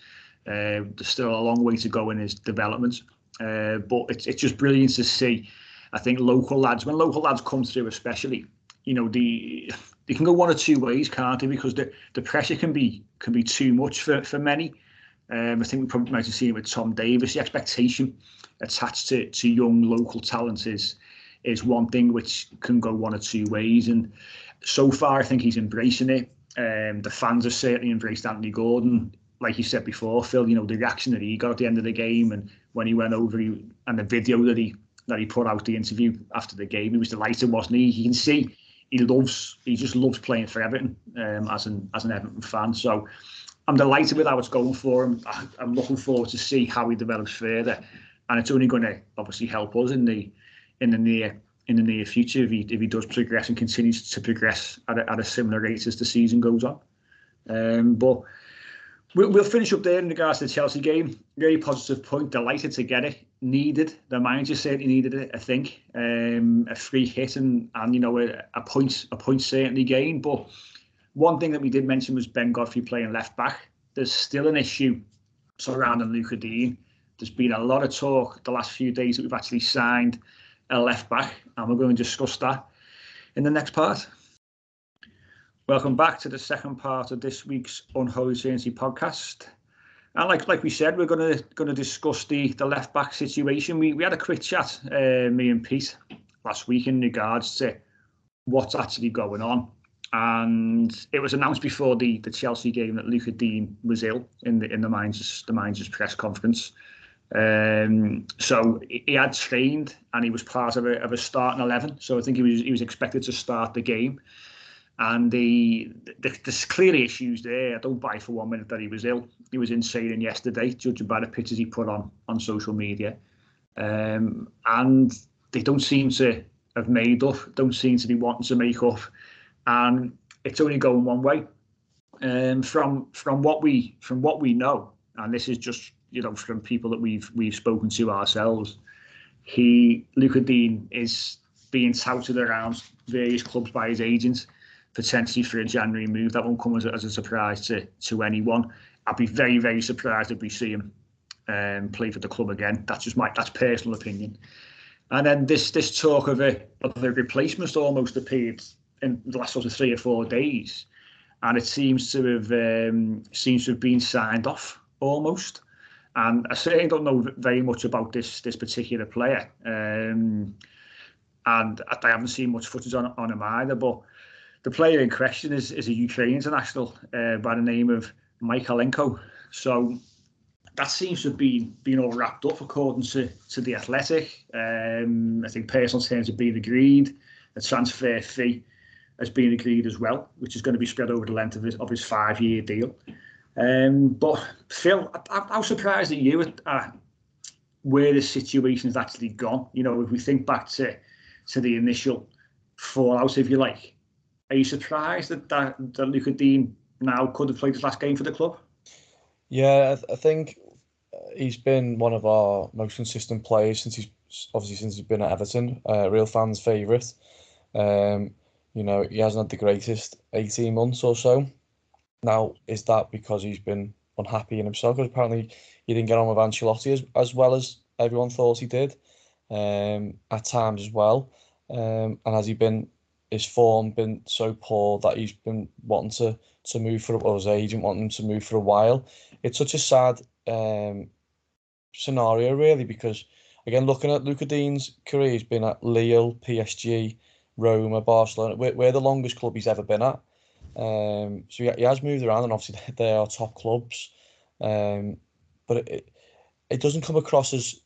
S3: Uh, there's still a long way to go in his development, uh, but it's it's just brilliant to see. I think local lads, when local lads come through, especially, you know, the they can go one or two ways, can't they? Because the, the pressure can be can be too much for for many. Um, I think we probably might have seen it with Tom Davies. The expectation attached to to young local talent is is one thing which can go one or two ways. And so far, I think he's embracing it. Um, the fans have certainly embraced Anthony Gordon. like you said before, Phil, you know the reaction that he got at the end of the game, and when he went over, he, and the video that he that he put out the interview after the game, he was delighted, wasn't he? You can see he loves, he just loves playing for Everton um, as an as an Everton fan. So I'm delighted with how it's going for him. I'm looking forward to see how he develops further, and it's only going to obviously help us in the in the near in the near future if he if he does progress and continues to progress at a, at a similar rate as the season goes on. Um, but we'll, we'll finish up there in regards to the Chelsea game. Very positive point. Delighted to get it. Needed. The manager certainly needed it. I think um, a free hit and and you know a, a point a point certainly gained. But one thing that we did mention was Ben Godfrey playing left back. There's still an issue surrounding Lucas Digne. There's been a lot of talk the last few days that we've actually signed a left back, and we're going to discuss that in the next part. Welcome back to the second part of this week's Unholy Trinity podcast. And like like we said, we're going to discuss the the left back situation. We we had a quick chat, uh, me and Pete, last week in regards to what's actually going on. And it was announced before the, the Chelsea game that Lucas Digne was ill in the in the Mainz the Mainz press conference. Um, so he had trained and he was part of a, of a starting eleven. So I think he was he was expected to start the game. And the, the there's clearly issues there. I don't buy for one minute that he was ill. He was insane yesterday, judging by the pictures he put on on social media. Um, and they don't seem to have made up. Don't seem to be wanting to make up. And it's only going one way. Um, from from what we from what we know, and this is just you know, from people that we've we've spoken to ourselves, he Luca Digne is being touted around various clubs by his agent, potentially for a January move. That won't come as a, as a surprise to to anyone. I'd be very very surprised if we see him um, play for the club again. That's just my that's personal opinion. And then this this talk of a of a replacement almost appeared in the last sort of three or four days, and it seems to have um, seems to have been signed off almost. And I certainly don't know very much about this this particular player. Um, and I haven't seen much footage on, on him either. But the player in question is, is a Ukrainian international uh, by the name of Mykolenko. So that seems to have been, been all wrapped up according to, to the Athletic. Um, I think personal terms have been agreed. A transfer fee has been agreed as well, which is going to be spread over the length of his, of his five year deal. Um, but Phil, I, how surprised are you at uh, where has actually gone? You know, if we think back to to the initial fallout, if you like, are you surprised that that, that Lucas Digne now could have played his last game for the club?
S4: Yeah, I, th- I think uh, he's been one of our most consistent players since he's obviously since he's been at Everton. Uh, real fans' favourite. Um, you know, he hasn't had the greatest 18 months or so. Now, is that because he's been unhappy in himself? Because apparently he didn't get on with Ancelotti as, as well as everyone thought he did um, at times as well. Um, and has he been his form been so poor that he's been wanting to to move for a or his agent wanting him to move for a while. It's such a sad um, scenario really because again looking at Lucas Digne's career, he's been at Lille, PSG, Roma, Barcelona. We're, we're the longest club he's ever been at. Um, so he, he has moved around, and obviously they are top clubs. Um, but it, it, it doesn't come across as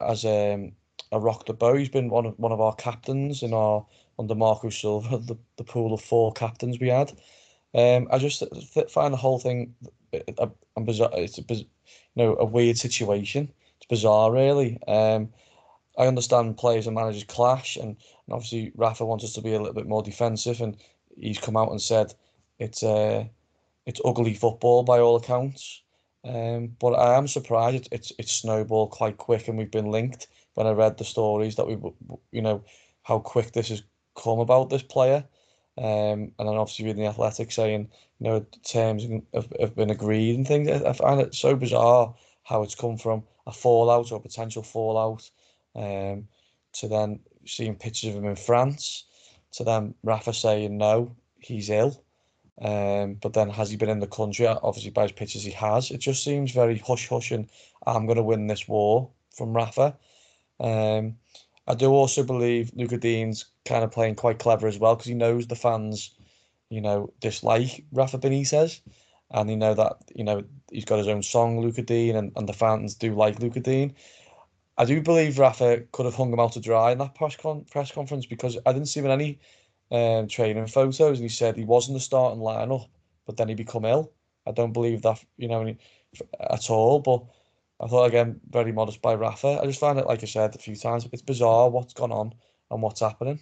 S4: as um, a rock the boat. He's been one of one of our captains in our under Marco Silva, the, the pool of four captains we had. Um, I just th- find the whole thing a, a bizarre. It's a you know a weird situation. It's bizarre, really. Um, I understand players and managers clash, and, and obviously Rafa wants us to be a little bit more defensive, and he's come out and said it's uh, it's ugly football by all accounts. Um, but I am surprised it's, it's it's snowballed quite quick, and we've been linked. When I read the stories that we, you know, how quick this has come about this player, um, and then obviously reading the Athletic saying, you know, terms have, have been agreed and things. I find it so bizarre how it's come from a fallout or potential fallout, um, to then seeing pictures of him in France to then Rafa saying no, he's ill. Um, but then has he been in the country? Obviously, by his pictures, he has. It just seems very hush hush and I'm going to win this war from Rafa. Um, I do also believe Lucas Digne's kind of playing quite clever as well because he knows the fans, you know, dislike Rafa Benitez. and you know that you know he's got his own song, Lucas Digne, and, and the fans do like Lucas Digne. I do believe Rafa could have hung him out to dry in that press con- press conference because I didn't see him in any um, training photos, and he said he wasn't the starting lineup, but then he become ill. I don't believe that you know at all, but. I thought again very modest by Rafa. I just find it, like I said a few times, it's bizarre what's gone on and what's happening.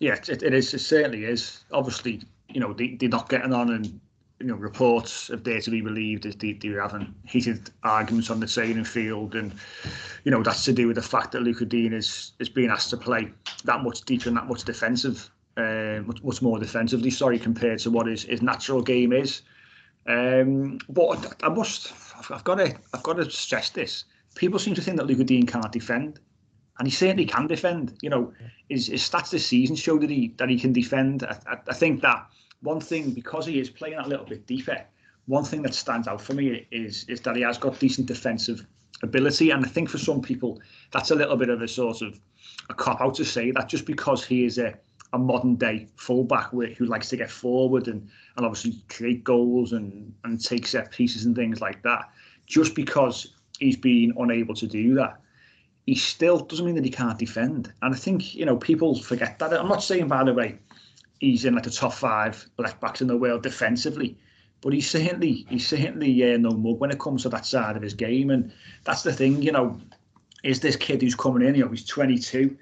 S3: Yeah, it, it is. It certainly is. Obviously, you know, they, they're not getting on and, you know, reports of there to be relieved as they, they're having heated arguments on the training field. And, you know, that's to do with the fact that Lucas Digne is, is being asked to play that much deeper and that much defensive, uh, much, much more defensively, sorry, compared to what his, his natural game is. Um, but I must, I've got to, I've got to stress this. People seem to think that Lucas Digne can't defend and he certainly can defend. You know, his, his stats this season show that he that he can defend. I, I, I think that one thing because he is playing a little bit deeper, one thing that stands out for me is is that he has got decent defensive ability, and I think for some people that's a little bit of a sort of a cop out to say that just because he is a a modern day fullback who likes to get forward and, and obviously create goals and, and take set pieces and things like that. Just because he's been unable to do that he still doesn't mean that he can't defend. And I think, you know, people forget that. I'm not saying, by the way, he's in like the top five left backs in the world defensively, but he's certainly he's certainly uh, no mug when it comes to that side of his game. And that's the thing, you know, is this kid who's coming in, you know, he's 22.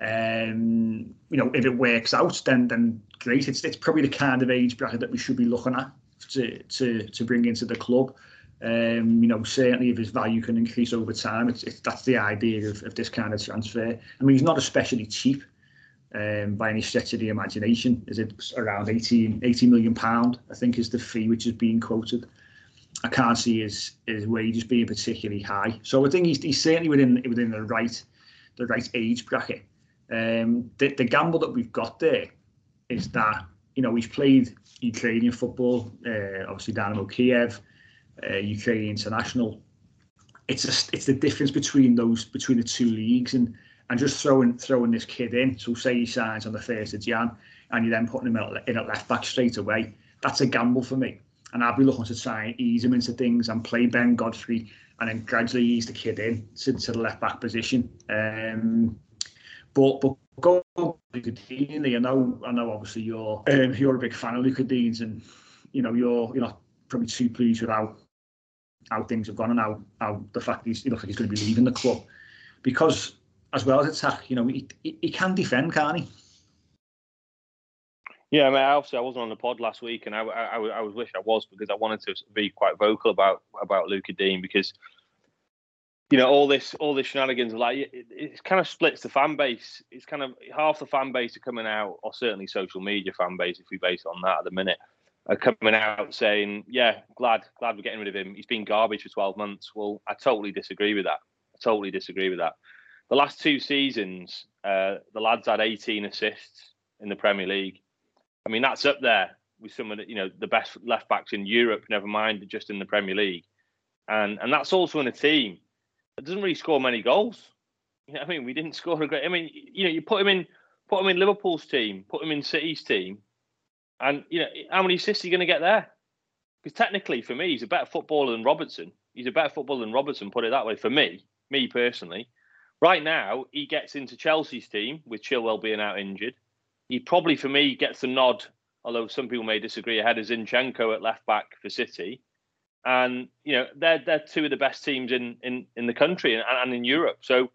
S3: Um, you know, if it works out, then then great. It's it's probably the kind of age bracket that we should be looking at to to to bring into the club. Um, you know, certainly if his value can increase over time, it's, it's that's the idea of, of this kind of transfer. I mean, he's not especially cheap um, by any stretch of the imagination. Is it around 18, 80 million pound? I think is the fee which is being quoted. I can't see his his wages being particularly high. So I think he's, he's certainly within within the right the right age bracket. Um, the, the gamble that we've got there is that you know he's played Ukrainian football, uh, obviously Dynamo Kiev uh, Ukrainian international. It's it's the difference between those between the two leagues and and just throwing throwing this kid in. So say he signs on the first of Jan, and you're then putting him in at left back straight away. That's a gamble for me, and I'd be looking to try and ease him into things and play Ben Godfrey, and then gradually ease the kid in to, to the left back position. Um, but but go. I know I know obviously you're um, you're a big fan of Lucas Digne's, and you know you're you're not probably too pleased with how how things have gone and how, how the fact he's, he looks like he's going to be leaving the club. Because as well as attack, you know, he, he, he can defend, can't he?
S5: Yeah, I mean, obviously I wasn't on the pod last week, and I, I, I, I wish I was because I wanted to be quite vocal about about Luca Digne because you know all this all this shenanigans like it, it kind of splits the fan base. It's kind of half the fan base are coming out, or certainly social media fan base if we base on that at the minute, are coming out saying, "Yeah, glad glad we're getting rid of him. He's been garbage for 12 months." Well, I totally disagree with that. I totally disagree with that. The last two seasons, uh, the lads had 18 assists in the Premier League. I mean, that's up there with some of the you know the best left backs in Europe. Never mind just in the Premier League, and and that's also in a team that doesn't really score many goals. You know, I mean, we didn't score a great. I mean, you know, you put him in, put him in Liverpool's team, put him in City's team and you know, how many assists are you going to get there? Because technically, for me, he's a better footballer than Robertson. He's a better footballer than Robertson. Put it that way. For me, me personally, right now he gets into Chelsea's team with Chilwell being out injured. He probably, for me, gets the nod. Although some people may disagree, ahead of Zinchenko at left back for City, and you know they're they're two of the best teams in in in the country and, and in Europe. So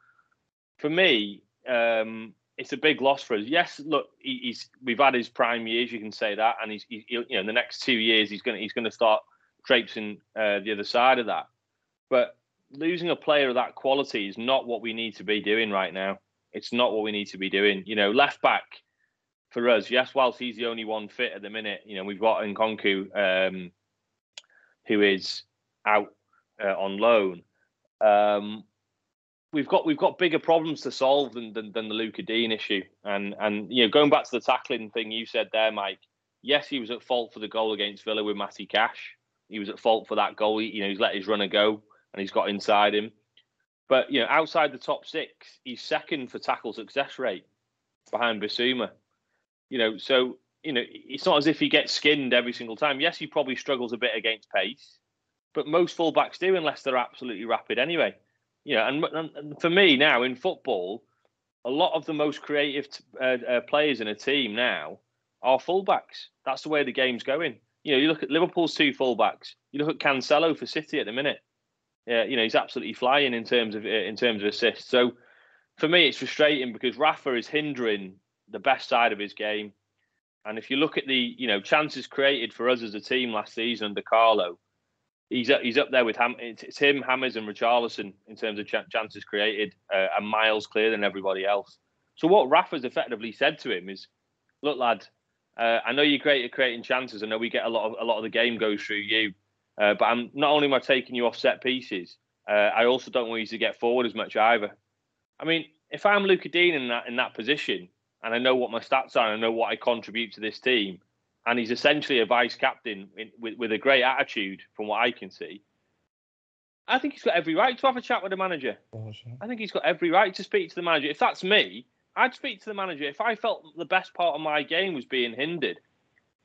S5: for me, um, it's a big loss for us. Yes, look, he, he's we've had his prime years, you can say that, and he's he, you know in the next two years he's gonna he's to start traipsing uh, the other side of that. But losing a player of that quality is not what we need to be doing right now. It's not what we need to be doing. You know, left back for us, yes, whilst he's the only one fit at the minute, you know, we've got Nkounkou, um, who is out uh, on loan. Um, we've got we've got bigger problems to solve than than, than the Luca Digne issue. And and you know, going back to the tackling thing you said there, Mike. Yes, he was at fault for the goal against Villa with Matty Cash. He was at fault for that goal. He, you know, he's let his runner go and he's got inside him. But you know, outside the top six, he's second for tackle success rate behind Bissouma. You know, so you know, it's not as if he gets skinned every single time. Yes, he probably struggles a bit against pace, but most fullbacks do unless they're absolutely rapid anyway. You know, and, and, for me now in football, a lot of the most creative uh, uh, players in a team now are fullbacks. That's the way the game's going. You know, you look at Liverpool's two fullbacks. You look at Cancelo for City at the minute. Yeah, you know, he's absolutely flying in terms of in terms of assists. So for me, it's frustrating because Rafa is hindering the best side of his game. And if you look at the you know chances created for us as a team last season under Carlo, he's up, he's up there with Ham. It's, him, Hames, and Richarlison in terms of ch- chances created, uh, and miles clearer than everybody else. So what Rafa's effectively said to him is, "Look, lad, uh, I know you're great at creating chances. I know we get a lot of a lot of the game goes through you, uh, but I'm not only am I taking you off set pieces, uh, I also don't want you to get forward as much either. I mean, if I'm Lucas Digne in that in that position, and I know what my stats are, and I know what I contribute to this team, and he's essentially a vice captain in, with, with a great attitude, from what I can see. I think he's got every right to have a chat with the manager. I think he's got every right to speak to the manager. If that's me, I'd speak to the manager. If I felt the best part of my game was being hindered,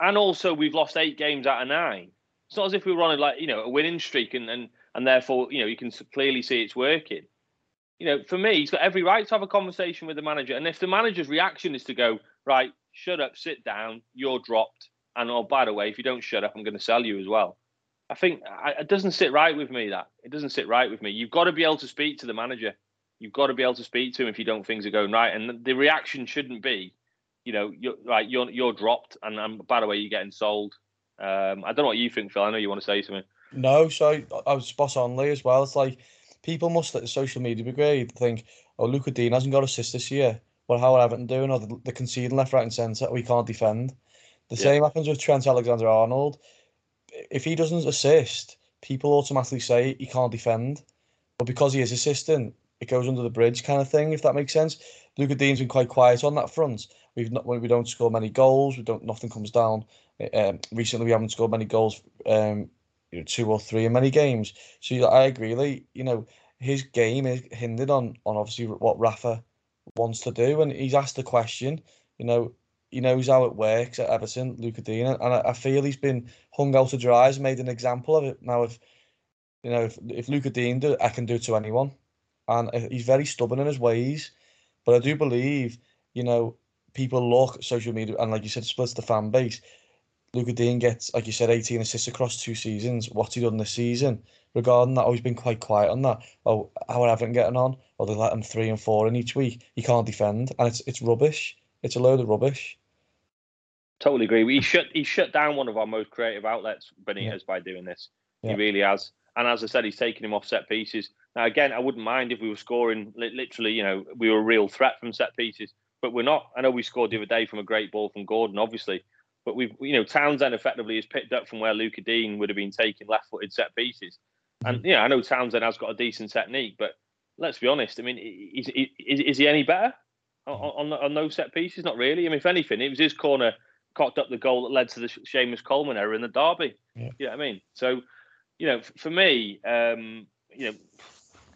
S5: and also we've lost eight games out of nine, it's not as if we were on a, like you know a winning streak, and and and therefore you know you can clearly see it's working you know, for me, he's got every right to have a conversation with the manager. And if the manager's reaction is to go, right, shut up, sit down, you're dropped, and oh, by the way, if you don't shut up, I'm going to sell you as well. I think I, it doesn't sit right with me. That it doesn't sit right with me. You've got to be able to speak to the manager. You've got to be able to speak to him if you don't things are going right. And the reaction shouldn't be, you know, you're right, you're you're dropped, and, and by the way, you're getting sold. Um, I don't know what you think, Phil. I know you want to say something.
S4: No, so I was spot on, Lee, as well. It's like people must at the social media brigade think, oh, Lucas Digne hasn't got assists this year. Well, how are Everton doing? Or the conceding left, right, and centre. We can't defend. The yeah. same happens with Trent Alexander Arnold. If he doesn't assist, people automatically say he can't defend. But because he is assisting, it goes under the bridge kind of thing, if that makes sense. Lucas Digne's been quite quiet on that front. We've not we don't score many goals. We don't nothing comes down. Um, recently, we haven't scored many goals um, you know, two or three in many games. So I agree. Like, you know, his game is hindered on on obviously what Rafa wants to do, and he's asked the question. You know, he knows how it works at Everton, Lucas Digne, and I, feel he's been hung out to dry. Has made an example of it. Now, if you know, if if Lucas Digne do, I can do it to anyone, and uh, he's very stubborn in his ways. But I do believe, you know, people look at social media and, like you said, splits the fan base. Lucas Digne gets, like you said, 18 assists across two seasons. What's he done this season? Regarding that, oh, he's been quite quiet on that. Oh, how are Everton getting on? Oh, they let him three and four in each week. He can't defend, and it's it's rubbish. It's a load of rubbish.
S5: Totally agree. He shut he shut down one of our most creative outlets, Benitez, yeah. by doing this. Yeah. He really has. And as I said, he's taking him off set pieces. Now, again, I wouldn't mind if we were scoring literally, you know, we were a real threat from set pieces, but we're not. I know we scored the other day from a great ball from Gordon, obviously, but we've, you know, Townsend effectively is picked up from where Lucas Digne would have been taking left-footed set pieces. And mm-hmm. yeah, I know Townsend has got a decent technique, but let's be honest. I mean, is, is, is he any better on, on, on those set pieces? Not really. I mean, if anything, it was his corner cocked up the goal that led to the Seamus Coleman error in the derby. Yeah. You know what I mean? So, you know, for me, um, you know,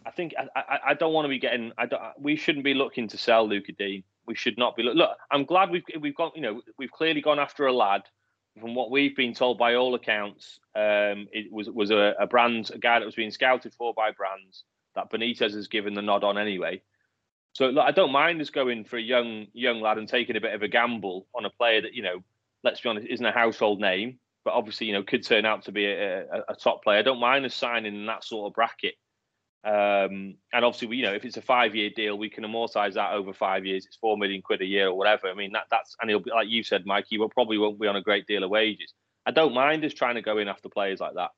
S5: I think I, I, I don't want to be getting. I don't, we shouldn't be looking to sell Luca Digne we should not be. Look. look, I'm glad we've we've got you know we've clearly gone after a lad. From what we've been told by all accounts, um, it was was a, a brand, a guy that was being scouted for by Brands that Benitez has given the nod on anyway. So I don't mind us going for a young young lad and taking a bit of a gamble on a player that you know, let's be honest, isn't a household name, but obviously you know could turn out to be a, a, a top player. I don't mind us signing in that sort of bracket. Um, and obviously, we, you know, if it's a five-year deal, we can amortize that over five years. It's four million quid a year or whatever. I mean, that that's and he'll be like you said, Mike. He will probably won't be on a great deal of wages. I don't mind us trying to go in after players like that.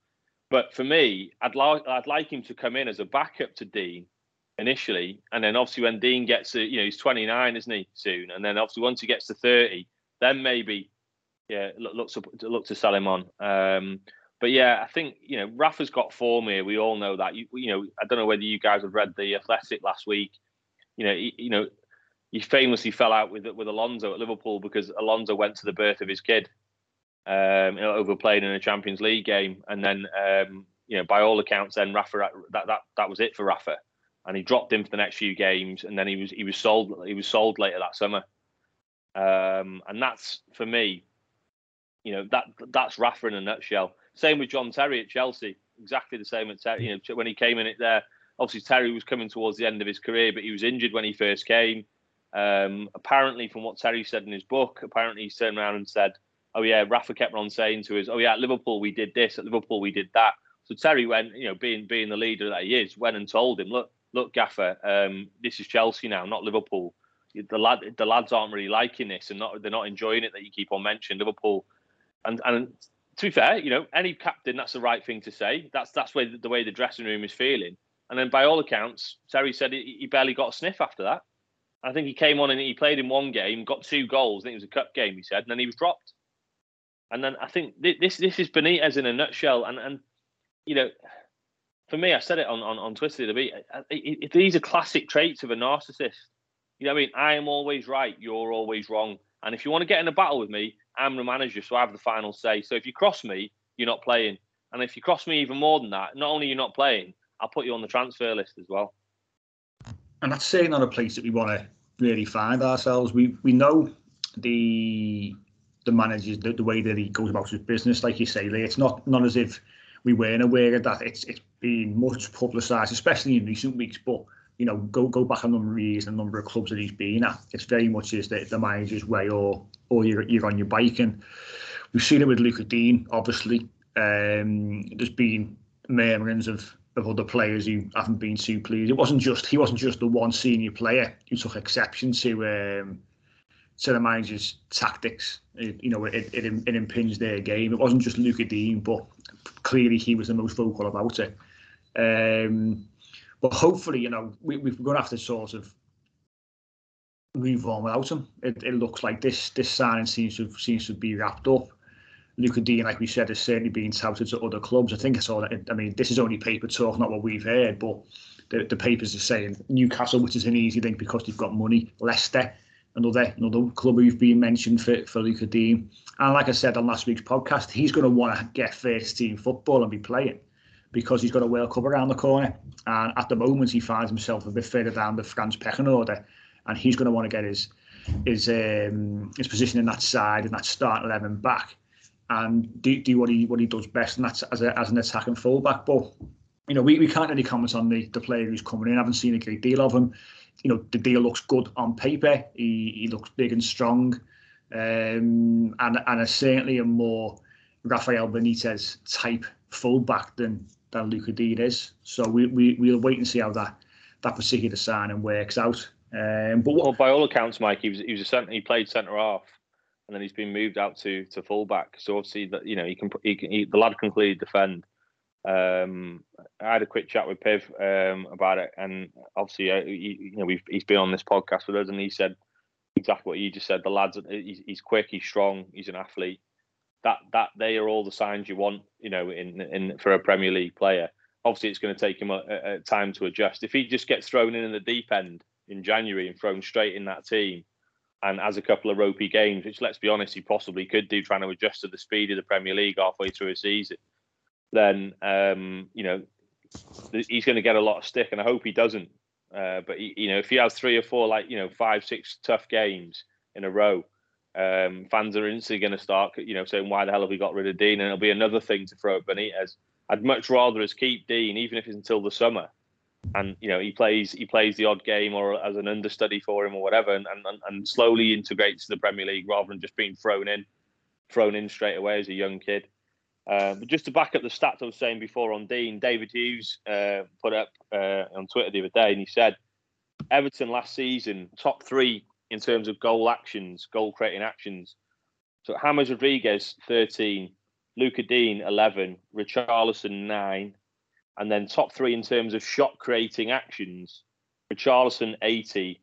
S5: But for me, I'd like I'd like him to come in as a backup to Digne initially, and then obviously when Digne gets to you know he's 29, isn't he soon? And then obviously once he gets to 30, then maybe yeah look look to look to sell him on. Um, but yeah, I think you know Rafa's got form here. We all know that. You, you know, I don't know whether you guys have read the Athletic last week. You know, he, you know, he famously fell out with with Alonso at Liverpool because Alonso went to the birth of his kid, um, you know, overplayed in a Champions League game, and then um, you know, by all accounts, then Rafa that that that was it for Rafa, and he dropped him for the next few games, and then he was he was sold he was sold later that summer, um, and that's for me you know that that's Rafa in a nutshell. Same with John Terry at Chelsea, exactly the same at Terry. You know, when he came in it there, obviously Terry was coming towards the end of his career, but he was injured when he first came. Um, apparently, from what Terry said in his book, apparently he turned around and said, "Oh yeah, Rafa kept on saying to us, oh yeah, at Liverpool we did this, at Liverpool we did that." So Terry went, you know, being being the leader that he is, went and told him, "Look, look, Gaffer, um, this is Chelsea now, not Liverpool. The lad, the lads aren't really liking this, and not they're not enjoying it that you keep on mentioning Liverpool." And and to be fair, you know, any captain, that's the right thing to say. That's that's way the way the dressing room is feeling. And then by all accounts, Terry said he, he barely got a sniff after that. I think he came on and he played in one game, got two goals. I think it was a cup game, he said, and then he was dropped. And then I think this this is Benitez in a nutshell. And and you know, for me, I said it on on, on Twitter the. These are classic traits of a narcissist. You know, what I mean, I am always right, you're always wrong. And if you want to get in a battle with me, I'm the manager, so I have the final say. So if you cross me, you're not playing. And if you cross me even more than that, not only you're not playing, I'll put you on the transfer list as well
S3: and that's certainly not a place that we want to really find ourselves. We we know the the managers the, the way that he goes about his business, like you say, it's not not as if we weren't aware of that. It's it's been much publicised, especially in recent weeks. But you know, go go back a number of years, a number of clubs that he's been at. It's very much is the, the manager's way, or or you're you're on your bike, and we've seen it with Luca Digne. Obviously, um, there's been murmurings of of other players who haven't been too pleased. It wasn't just he wasn't just the one senior player who took exception to um, to the manager's tactics. It, you know, it, it, it impinged their game. It wasn't just Luca Digne, but clearly he was the most vocal about it. Um, but hopefully, you know, we, we're going to have to sort of move on without him. It, it looks like this this signing seems to seems to be wrapped up. Lucas Digne, like we said, has certainly been touted to other clubs. I think I saw that. I mean, this is only paper talk, not what we've heard, but the, the papers are saying Newcastle, which is an easy thing because they've got money. Leicester, another another club who've been mentioned for for Lucas Digne. And like I said on last week's podcast, he's going to want to get first team football and be playing because he's got a World Cup around the corner. And at the moment, he finds himself a bit further down the France pecking order, and he's going to want to get his his um, his position in that side and that start eleven back and do, do what he what he does best, and that's as, a, as an attacking fullback. But you know, we, we can't really comment on the, the player who's coming in. I haven't seen a great deal of him. You know, the deal looks good on paper. He, he looks big and strong, um, and and is certainly a more Rafael Benitez type fullback than than Lucas Digne is. So we we we'll wait and see how that that particular signing works out. Um, but what,
S5: well, by all accounts, Mike, he was he was a centre. He played centre half and then he's been moved out to to fullback. So obviously that you know he can he can he, the lad can clearly defend. Um, I had a quick chat with Piv um, about it, and obviously uh, he, you know we've, he's been on this podcast with us, and he said exactly what you just said. The lad's he's, he's quick, he's strong, he's an athlete. That that they are all the signs you want, you know, in in for a Premier League player. Obviously, it's going to take him a, a time to adjust. If he just gets thrown in in the deep end in January and thrown straight in that team, and has a couple of ropey games, which let's be honest, he possibly could do, trying to adjust to the speed of the Premier League halfway through a season, then um, you know he's going to get a lot of stick, and I hope he doesn't. Uh, but he, you know, if he has three or four, like you know, five, six tough games in a row, um, fans are instantly going to start, you know, saying why the hell have we got rid of Digne?" And it'll be another thing to throw at Benitez. I'd much rather us keep Digne, even if it's until the summer, and you know he plays he plays the odd game or as an understudy for him or whatever, and and, and slowly integrates to the Premier League rather than just being thrown in, thrown in straight away as a young kid. Uh, but just to back up the stats I was saying before on Digne, David Hughes uh, put up uh, on Twitter the other day, and he said Everton last season top three in terms of goal actions, goal creating actions. So James Rodriguez thirteen, Lucas Digne eleven, Richarlison nine, and then top three in terms of shot creating actions: Richarlison 80,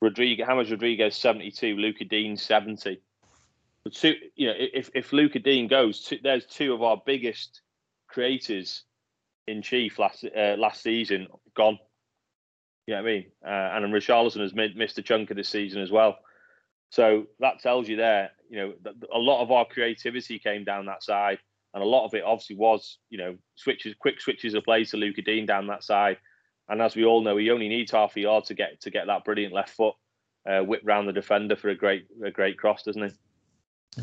S5: Rodriguez, James Rodriguez 72, Lucas Digne 70. But two, you know, if if Lucas Digne goes, two, there's two of our biggest creators in chief last uh, last season gone. You know what I mean? Uh, and Richarlison has missed a chunk of this season as well. So that tells you there, you know, a lot of our creativity came down that side and a lot of it obviously was, you know, switches, quick switches of play to Lucas Digne down that side. And as we all know, he only needs half a yard to get to get that brilliant left foot uh, whip round the defender for a great a great cross, doesn't he?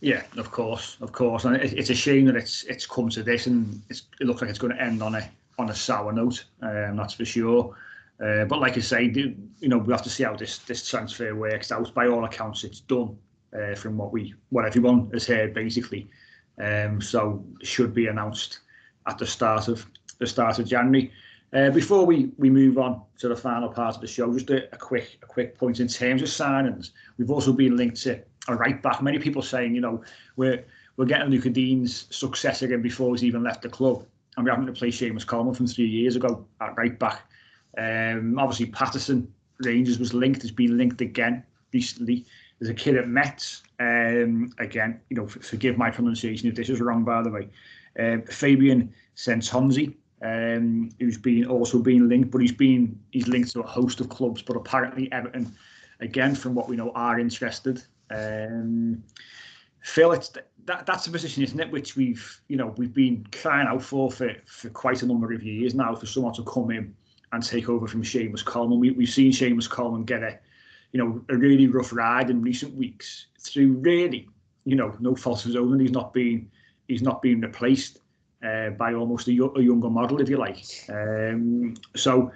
S3: Yeah, of course, of course, and it, it's a shame that it's it's come to this, and it looks like it's going to end on a on a sour note. Um, that's for sure. Uh, but like I say, you know, we have to see how this this transfer works out. By all accounts, it's done uh, from what we what everyone has heard basically. Um, so should be announced at the start of the start of January. Uh, before we, we move on to the final part of the show, just a, a quick a quick point in terms of signings. We've also been linked to a right back. Many people saying, you know, we're we're getting Lucas Digne's success again before he's even left the club, and we're having to play Seamus Coleman from three years ago at right back. Um, obviously, Patterson Rangers was linked, has been linked again recently. There's a kid at Metz, um, again, you know, forgive my pronunciation if this is wrong, by the way. Um, Fabien Centonze, um, who's been also been linked, but he's been he's linked to a host of clubs. But apparently Everton, again, from what we know, are interested. Um, Phil, it's that that's a position, isn't it, which we've you know we've been crying out for for for quite a number of years now for someone to come in and take over from Seamus Coleman. We, we've seen Seamus Coleman get a you know a really rough ride in recent weeks through really you know no fault of his own, he's not been he's not been replaced uh, by almost a, a, younger model, if you like. Um, so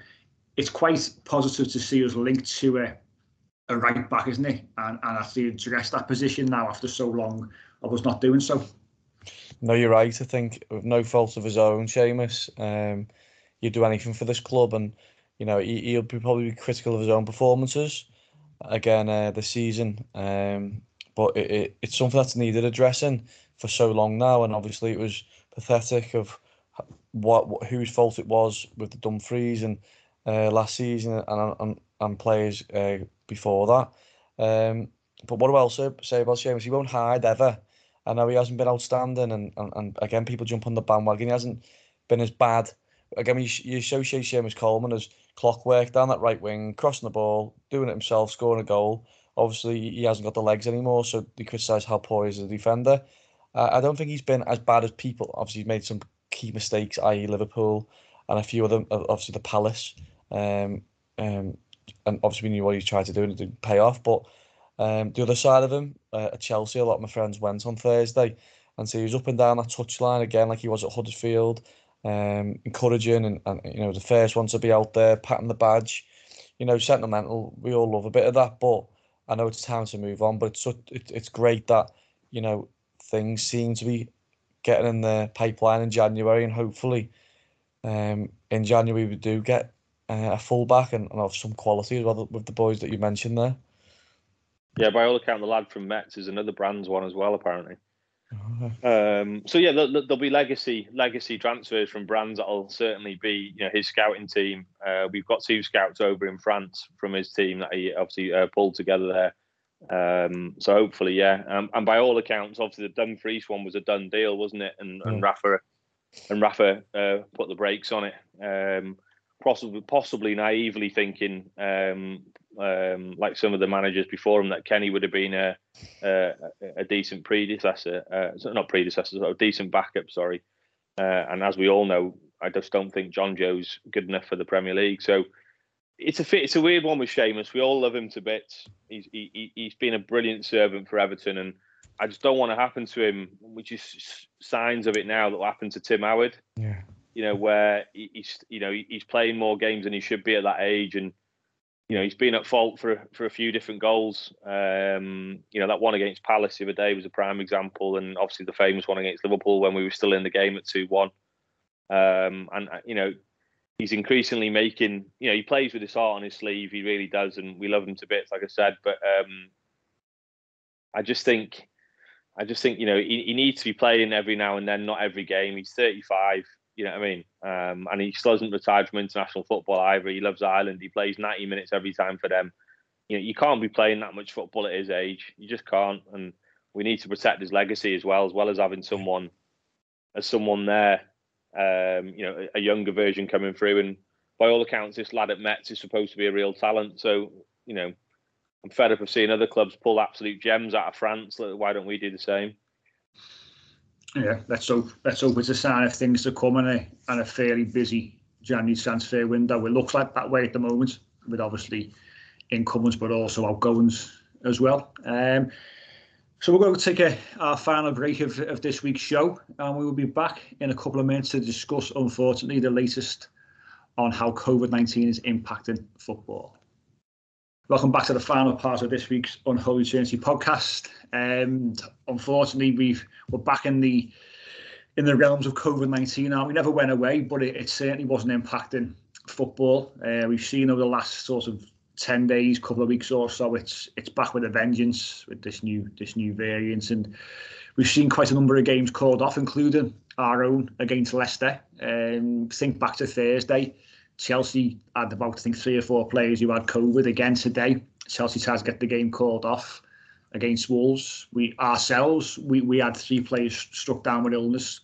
S3: it's quite positive to see us linked to a, a right back, isn't he? And, and actually address that position now after so long of us not doing so.
S4: No, you're right. I think no fault of his own, Seamus, um, he'd do anything for this club, and you know he, he'll be probably be critical of his own performances again uh, this season. Um, but it, it, it's something that's needed addressing for so long now, and obviously it was pathetic of what, what whose fault it was with the Dumfries and uh, last season and and, and players uh, before that. Um, but what do I also say about Seamus? He won't hide ever. I know he hasn't been outstanding, and, and, and again, people jump on the bandwagon. He hasn't been as bad. Again, you, you associate Seamus Coleman as clockwork down that right wing, crossing the ball, doing it himself, scoring a goal. Obviously, he hasn't got the legs anymore, so they criticise how poor he is as a defender. Uh, I don't think he's been as bad as people. Obviously, he's made some key mistakes, i.e., Liverpool, and a few of them. Obviously, the Palace, um, um, and obviously we knew what he tried to do and it didn't pay off. But um, the other side of him, uh, at Chelsea, a lot of my friends went on Thursday, and so he was up and down that touchline again, like he was at Huddersfield, um, encouraging and, and you know the first one to be out there, patting the badge, you know, sentimental. We all love a bit of that, but I know it's time to move on. But it's it, it's great that you know things seem to be getting in the pipeline in January, and hopefully, um, in January we do get uh, a fullback and, and of some quality as well with the boys that you mentioned there.
S5: Yeah, by all accounts, the lad from Metz is another Brands one as well, apparently. Um, so yeah, there'll, there'll, be legacy legacy transfers from Brands that'll certainly be you know his scouting team. Uh, we've got two scouts over in France from his team that he obviously uh, pulled together there. Um, so hopefully, yeah. Um, and by all accounts, obviously the Dumfries one was a done deal, wasn't it? And, and Rafa and Rafa uh, put the brakes on it. Um, possibly, possibly naively thinking, um, um, like some of the managers before him, that Kenny would have been a a, a decent predecessor, uh, not predecessor, a decent backup. Sorry. Uh, and as we all know, I just don't think Jonjoe's good enough for the Premier League. So it's a it's a weird one with Seamus. We all love him to bits. He's he, he's been a brilliant servant for Everton, and I just don't want to happen to him, which is signs of it now that will happen to Tim Howard.
S4: Yeah.
S5: You know where he's you know he's playing more games than he should be at that age, and you know he's been at fault for for a few different goals. Um, you know that one against Palace the other day was a prime example, and obviously the famous one against Liverpool when we were still in the game at two one. Um, and uh, you know he's increasingly making you know he plays with his heart on his sleeve. He really does. And we love him to bits like i said. But um i just think i just think you know he, he needs to be playing every now and then not every game. He's 35 you know what i mean um and he still hasn't retired from international football either he loves ireland he plays 90 minutes every time for them you know you can't be playing that much football at his age you just can't and we need to protect his legacy as well as well as having someone as someone there um, you know, a younger version coming through. And by all accounts, this lad at Metz is supposed to be a real talent. So, you know, I'm fed up of seeing other clubs pull absolute gems out of France. Why don't we do the same?
S3: Yeah, let's hope let's hope it's a sign of things to come and a and a fairly busy January transfer window. It looks like that way at the moment, with obviously incomings but also outgoings as well. Um, So we're going to take a, our final break of, of this week's show, and we will be back in a couple of minutes to discuss, unfortunately, the latest on how COVID 19 is impacting football. Welcome back to the final part of this week's Unholy Trinity podcast. And unfortunately, we've we're back in the in the realms of COVID nineteen now. We never went away, but it, it certainly wasn't impacting football. Uh, we've seen over the last sort of ten days, couple of weeks or so, it's it's back with a vengeance with this new this new variant, and we've seen quite a number of games called off, including our own against Leicester. Um, think back to Thursday. Chelsea had about I think three or four players who had COVID again today. Chelsea tried to get the game called off against Wolves. We ourselves we, we had three players struck down with illness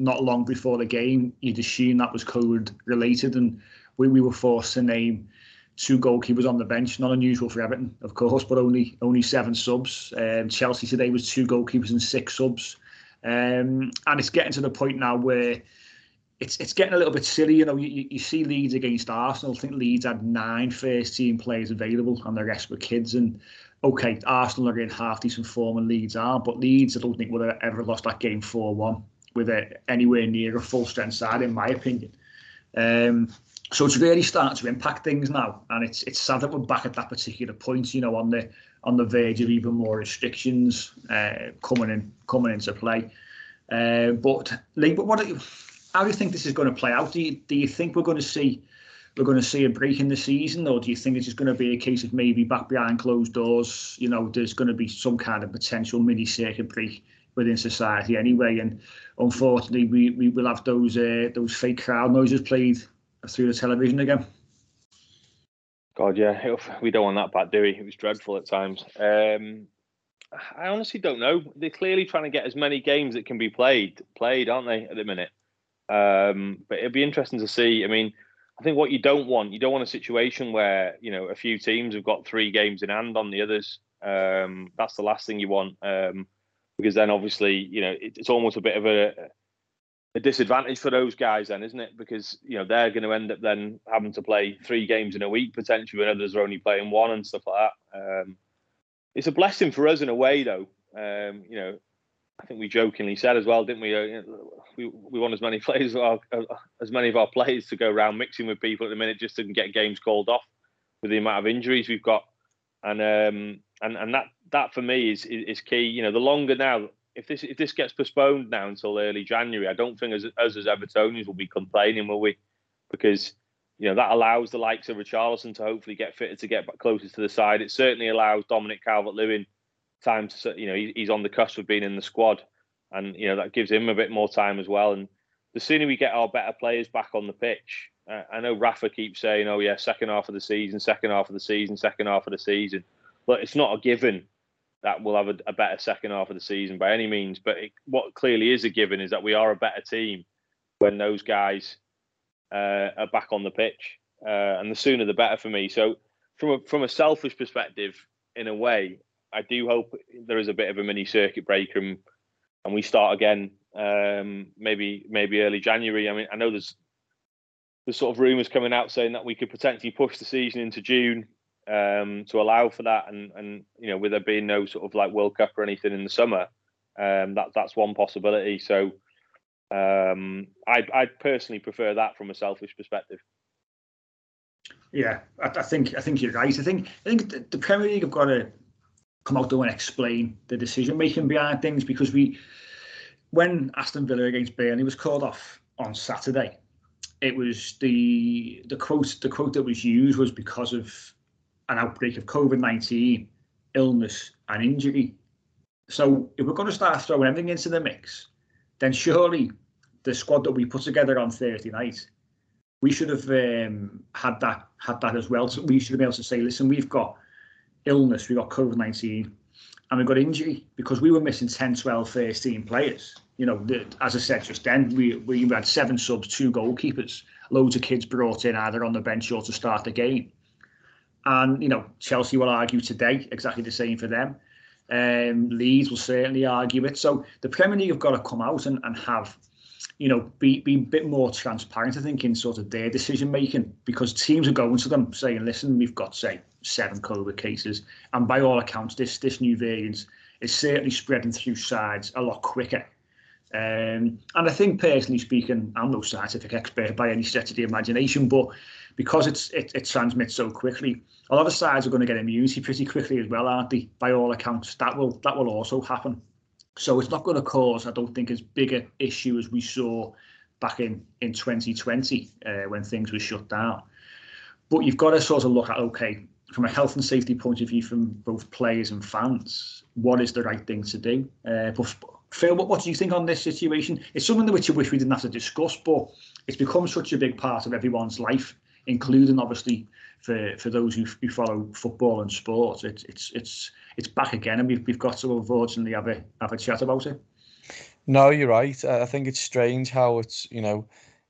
S3: not long before the game. You'd assume that was COVID related, and we, we were forced to name two goalkeepers on the bench. Not unusual for Everton, of course, but only only seven subs. Um, Chelsea today was two goalkeepers and six subs, um, and it's getting to the point now where it's it's getting a little bit silly. You know, you, you see Leeds against Arsenal. I think Leeds had nine first team players available, and the rest were kids. And okay, Arsenal are in half decent form, and Leeds are, but Leeds I don't think would have ever lost that game four one with a, anywhere near a full strength side, in my opinion. Um, so it's really starting to impact things now, and it's it's sad that we're back at that particular point. You know, on the on the verge of even more restrictions uh, coming in coming into play. Uh, but like, but what? Are you, how do you think this is going to play out? Do you, do you think we're going to see we're going to see a break in the season, or do you think it's just going to be a case of maybe back behind closed doors? You know, there's going to be some kind of potential mini circuit break within society anyway, and unfortunately, we, we will have those uh, those fake crowd noises played through the television again.
S5: God, yeah, we don't want that back, do we? It was dreadful at times. Um, I honestly don't know. They're clearly trying to get as many games that can be played played, aren't they, at the minute? Um, but it'll be interesting to see. I mean, I think what you don't want, you don't want a situation where you know a few teams have got three games in hand on the others. Um, that's the last thing you want, um, because then obviously you know it, it's almost a bit of a, a disadvantage for those guys, then, isn't it? Because you know they're going to end up then having to play three games in a week potentially, when others are only playing one and stuff like that. Um, it's a blessing for us in a way, though. Um, you know, I think we jokingly said as well, didn't we? Uh, we, we want as many players, uh, as many of our players to go around mixing with people at the minute just to get games called off with the amount of injuries we've got, and um, and and that that for me is, is, is key. You know, the longer now, if this if this gets postponed now until early January, I don't think as us as Evertonians will be complaining, will we? Because you know that allows the likes of Richarlison to hopefully get fitted to get back closer to the side. It certainly allows Dominic Calvert-Lewin time to you know he's on the cusp of being in the squad, and you know that gives him a bit more time as well. And the sooner we get our better players back on the pitch, uh, I know Rafa keeps saying, "Oh yeah, second half of the season, second half of the season, second half of the season," but it's not a given that we'll have a, a better second half of the season by any means. But it, what clearly is a given is that we are a better team when those guys uh, are back on the pitch, uh, and the sooner the better for me. So from a, from a selfish perspective, in a way, I do hope there is a bit of a mini circuit breaker and, and we start again um, maybe maybe early January. I mean, I know there's there's sort of rumours coming out saying that we could potentially push the season into June um, to allow for that, and and you know, with there being no sort of like World Cup or anything in the summer, um, that that's one possibility. So um, I I personally prefer that from a selfish perspective.
S3: Yeah, I, I think I think you're right. I think I think the, Premier League have got to come out there and explain the decision making behind things because we, when Aston Villa against Burnley was called off on Saturday, it was the the quote the quote that was used was because of an outbreak of COVID nineteen, illness and injury. So if we're going to start throwing everything into the mix, then surely the squad that we put together on Thursday night, we should have um, had that had that as well. So we should have been able to say, listen, we've got illness, we got COVID 19, and we got injury because we were missing 10, 12 first team players. You know, the, as I said just then, we, we had seven subs, two goalkeepers, loads of kids brought in either on the bench or to start the game. And, you know, Chelsea will argue today exactly the same for them. Um, Leeds will certainly argue it. So the Premier League have got to come out and, and have, you know, be, be a bit more transparent, I think, in sort of their decision making because teams are going to them saying, listen, we've got, say, seven COVID cases. And by all accounts, this this new variant is certainly spreading through sides a lot quicker. Um, and I think, personally speaking, I'm no scientific expert by any stretch of the imagination, but because it's it, it transmits so quickly, a lot of sides are going to get immunity pretty quickly as well, aren't they? By all accounts, that will that will also happen. So it's not going to cause, I don't think, as big an issue as we saw back in in 2020 uh, when things were shut down. But you've got to sort of look at okay, from a health and safety point of view, from both players and fans, what is the right thing to do? Uh, but Phill, what, what do you think on this situation? It's something which you wish we didn't have to discuss, but it's become such a big part of everyone's life, including obviously for, for those who, who follow football and sport. It's it's it's it's back again, and we've we've got to unfortunately have a have a chat about it.
S4: No, you're right. I think it's strange how it's you know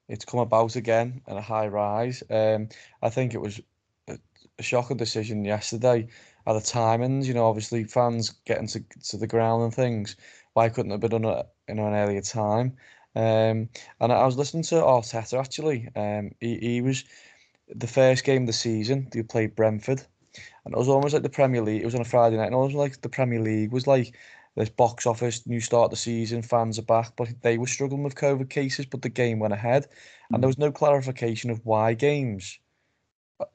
S4: it's come about again and a high rise. Um, I think it was a, shocking decision yesterday at the timings. You know, obviously fans getting to to the ground and things why couldn't it have been done at you know, an earlier time? Um, and I was listening to Arteta actually. Um, he, he was the first game of the season. They played Brentford, and it was almost like the Premier League. It was on a Friday night, and it was like the Premier League was like this box office, new start of the season, fans are back, but they were struggling with COVID cases. But the game went ahead, and there was no clarification of why games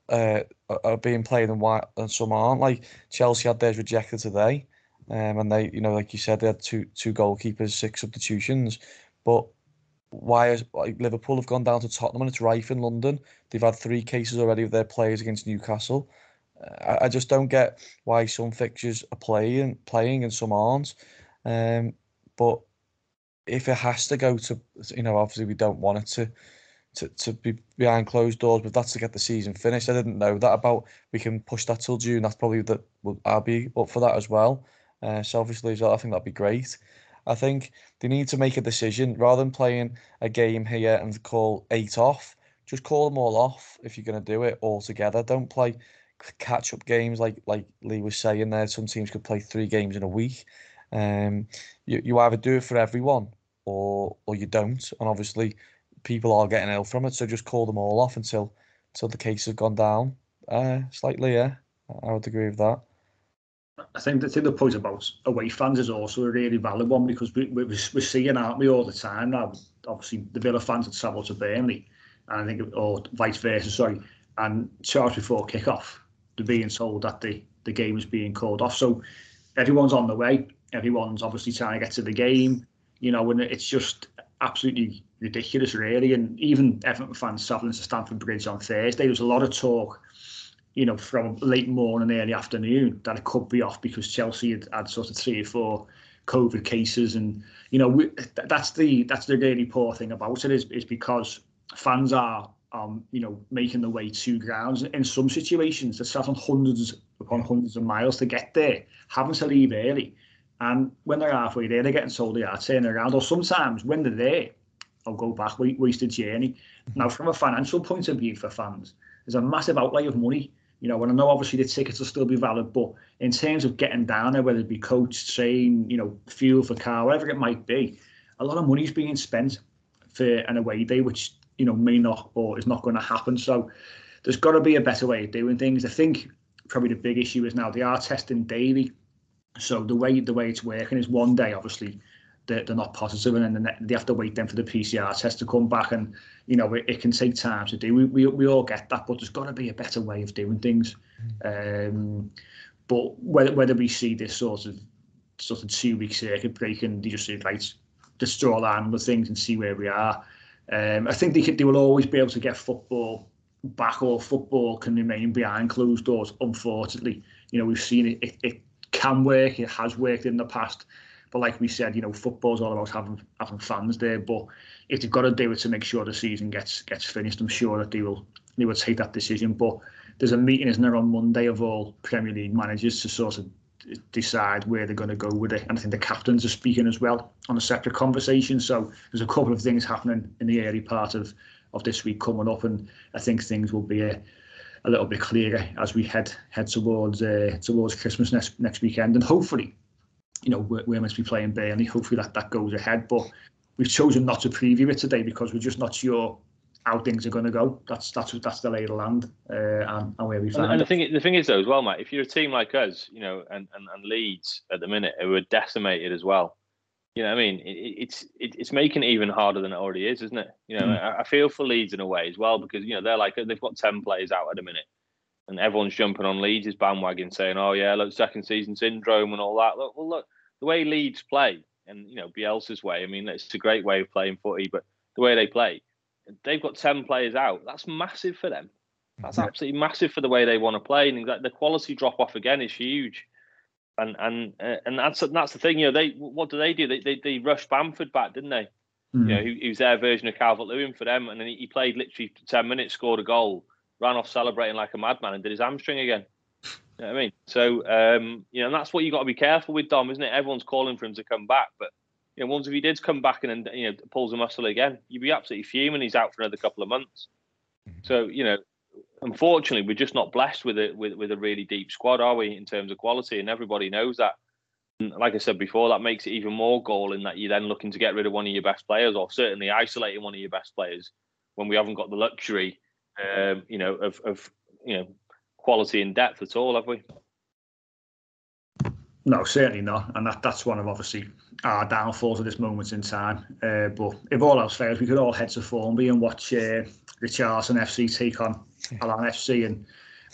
S4: uh, are being played and why and some aren't. Like Chelsea had theirs rejected today. Um, and they, you know, like you said, they had two two goalkeepers, six substitutions. But why is like Liverpool have gone down to Tottenham and it's rife in London? They've had three cases already of their players against Newcastle. Uh, I, I just don't get why some fixtures are playing playing and some aren't. Um, but if it has to go to, you know, obviously we don't want it to. To, to be behind closed doors, but that's to get the season finished. I didn't know that about. We can push that till June. That's probably that. I'll be up for that as well. Uh, selfishly as well, I think that'd be great. I think they need to make a decision rather than playing a game here and call eight off. Just call them all off if you're going to do it all together. Don't play catch up games like like Lee was saying there. Some teams could play three games in a week. Um, you you either do it for everyone or or you don't. And obviously, people are getting ill from it. So just call them all off until until the case has gone down uh, slightly. Yeah, I would agree with that.
S3: I think the, thing the point about away fans is also a really valid one because we, we, we're seeing, aren't we, all the time now, obviously the Villa fans had travelled to Burnley, and I think, or vice versa, sorry, and charged before kick-off, they're being told that the, the game is being called off. So everyone's on the way, everyone's obviously trying to get to the game, you know, and it's just absolutely ridiculous, really. And even Everton fans travelling to Stamford Bridge on Thursday, there was a lot of talk you know, from late morning, early afternoon, that it could be off because Chelsea had, had sort of three or four COVID cases, and you know, we, that's the that's the really poor thing about it is is because fans are um, you know, making the way to grounds in some situations. They're traveling hundreds upon hundreds of miles to get there, having to leave early. And when they're halfway there, they're getting told they are turning around. Or sometimes when they're there, I'll go back, wasted journey. Mm-hmm. Now, from a financial point of view for fans, there's a massive outlay of money you know, and I know obviously the tickets will still be valid, but in terms of getting down there, whether it be coach, train, you know, fuel for car, whatever it might be, a lot of money is being spent for an away day, which you know may not or is not going to happen. So there's got to be a better way of doing things. I think probably the big issue is now they are testing daily. So the way the way it's working is one day, obviously, they're, they're not positive, and then they have to wait then for the PCR test to come back, and you know it, it can take time to do. We, we we all get that, but there's got to be a better way of doing things. Um, but whether whether we see this sort of sort of two week circuit break and they just say right, just draw a line with things and see where we are. Um, I think they could, they will always be able to get football back, or football can remain behind closed doors. Unfortunately, you know we've seen it, it, it can work. It has worked in the past. But like we said, you know, football's all about having having fans there. But if they've got to do it to make sure the season gets gets finished, I'm sure that they will they will take that decision. But there's a meeting, isn't there, on Monday of all Premier League managers to sort of decide where they're going to go with it. And I think the captains are speaking as well on a separate conversation. So there's a couple of things happening in the early part of, of this week coming up, and I think things will be a, a little bit clearer as we head head towards uh, towards Christmas next next weekend, and hopefully you know, we're, we're meant to be playing Burnley. Hopefully that, that goes ahead. But we've chosen not to preview it today because we're just not sure how things are going to go. That's that's that's the lay of the land uh, and, and where we find.
S5: And, and the thing the thing is though as well, mate. If you're a team like us, you know, and, and, and Leeds at the minute who are decimated as well. You know, what I mean, it, it's it, it's making it even harder than it already is, isn't it? You know, mm. I, I, feel for Leeds in a way as well because you know they're like they've got ten players out at the minute, and everyone's jumping on Leeds' bandwagon saying, "Oh yeah, look, second season syndrome and all that." Look, well, look, the way Leeds play and you know Bielsa's way. I mean, it's a great way of playing footy, but the way they play, they've got 10 players out. That's massive for them. That's yeah. absolutely massive for the way they want to play. And the quality drop off again is huge. And and uh, and that's that's the thing. You know, they what do they do? They they, they rushed Bamford back, didn't they? Mm. You know, he, he, was their version of Calvert Lewin for them, and then he, he played literally ten minutes, scored a goal, ran off celebrating like a madman, and did his hamstring again. You know I mean? So um, you know, and that's what you got to be careful with Dom, isn't it? Everyone's calling for him to come back, but you know, once if he did come back and you know pulls a muscle again, you'd be absolutely fuming. He's out for another couple of months. Mm-hmm. So you know, unfortunately, we're just not blessed with a with, with a really deep squad, are we, in terms of quality? And everybody knows that. And like I said before, that makes it even more galling that you're then looking to get rid of one of your best players, or certainly isolating one of your best players when we haven't got the luxury, um, you know, of of you know quality and depth at all, have we?
S3: No, certainly not, and that, that's one of obviously our downfalls at this moment in time. Uh, but if all else fails, we could all head to Formby and watch uh, the Charlton FC take on Alan FC and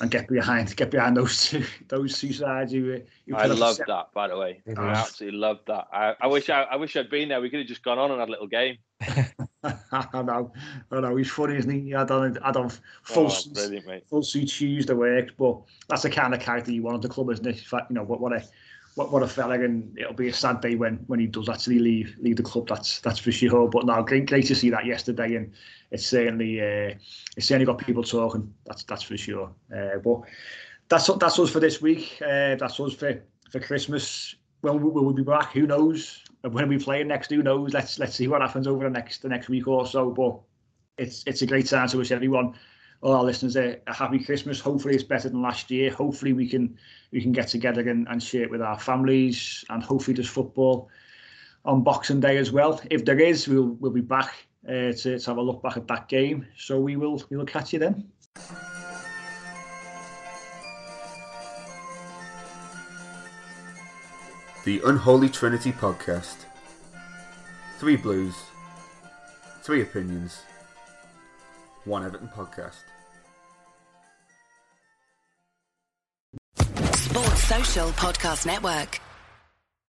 S3: and get behind get behind those two those two sides. Who,
S5: who I love that, by the way. I absolutely love that. I, I wish I, I wish I'd been there. We could have just gone on and had a little game.
S3: I know, I know. He's funny, isn't he? I don't, I don't full, oh, full suit shoes to work, but that's the kind of character you want at the club, isn't it? You know, what what a what, what a fella, and it'll be a sad day when when he does actually leave leave the club. That's that's for sure. But now, great great to see that yesterday, and it's certainly uh, it's certainly got people talking. That's that's for sure. Uh, but that's that's us for this week. Uh, that's us for for Christmas. When will we be back? Who knows? When we play next? Who knows? Let's let's see what happens over the next the next week or so. But it's it's a great time to wish everyone all our listeners a, a, happy Christmas. Hopefully, it's better than last year. Hopefully, we can we can get together and, and share it with our families, and hopefully, there's football on Boxing Day as well. If there is, we'll we'll be back uh, to, to have a look back at that game. So we will we will catch you then.
S2: The Unholy Trinity Podcast. Three blues, three opinions, one Everton podcast.
S1: Sports Social Podcast Network.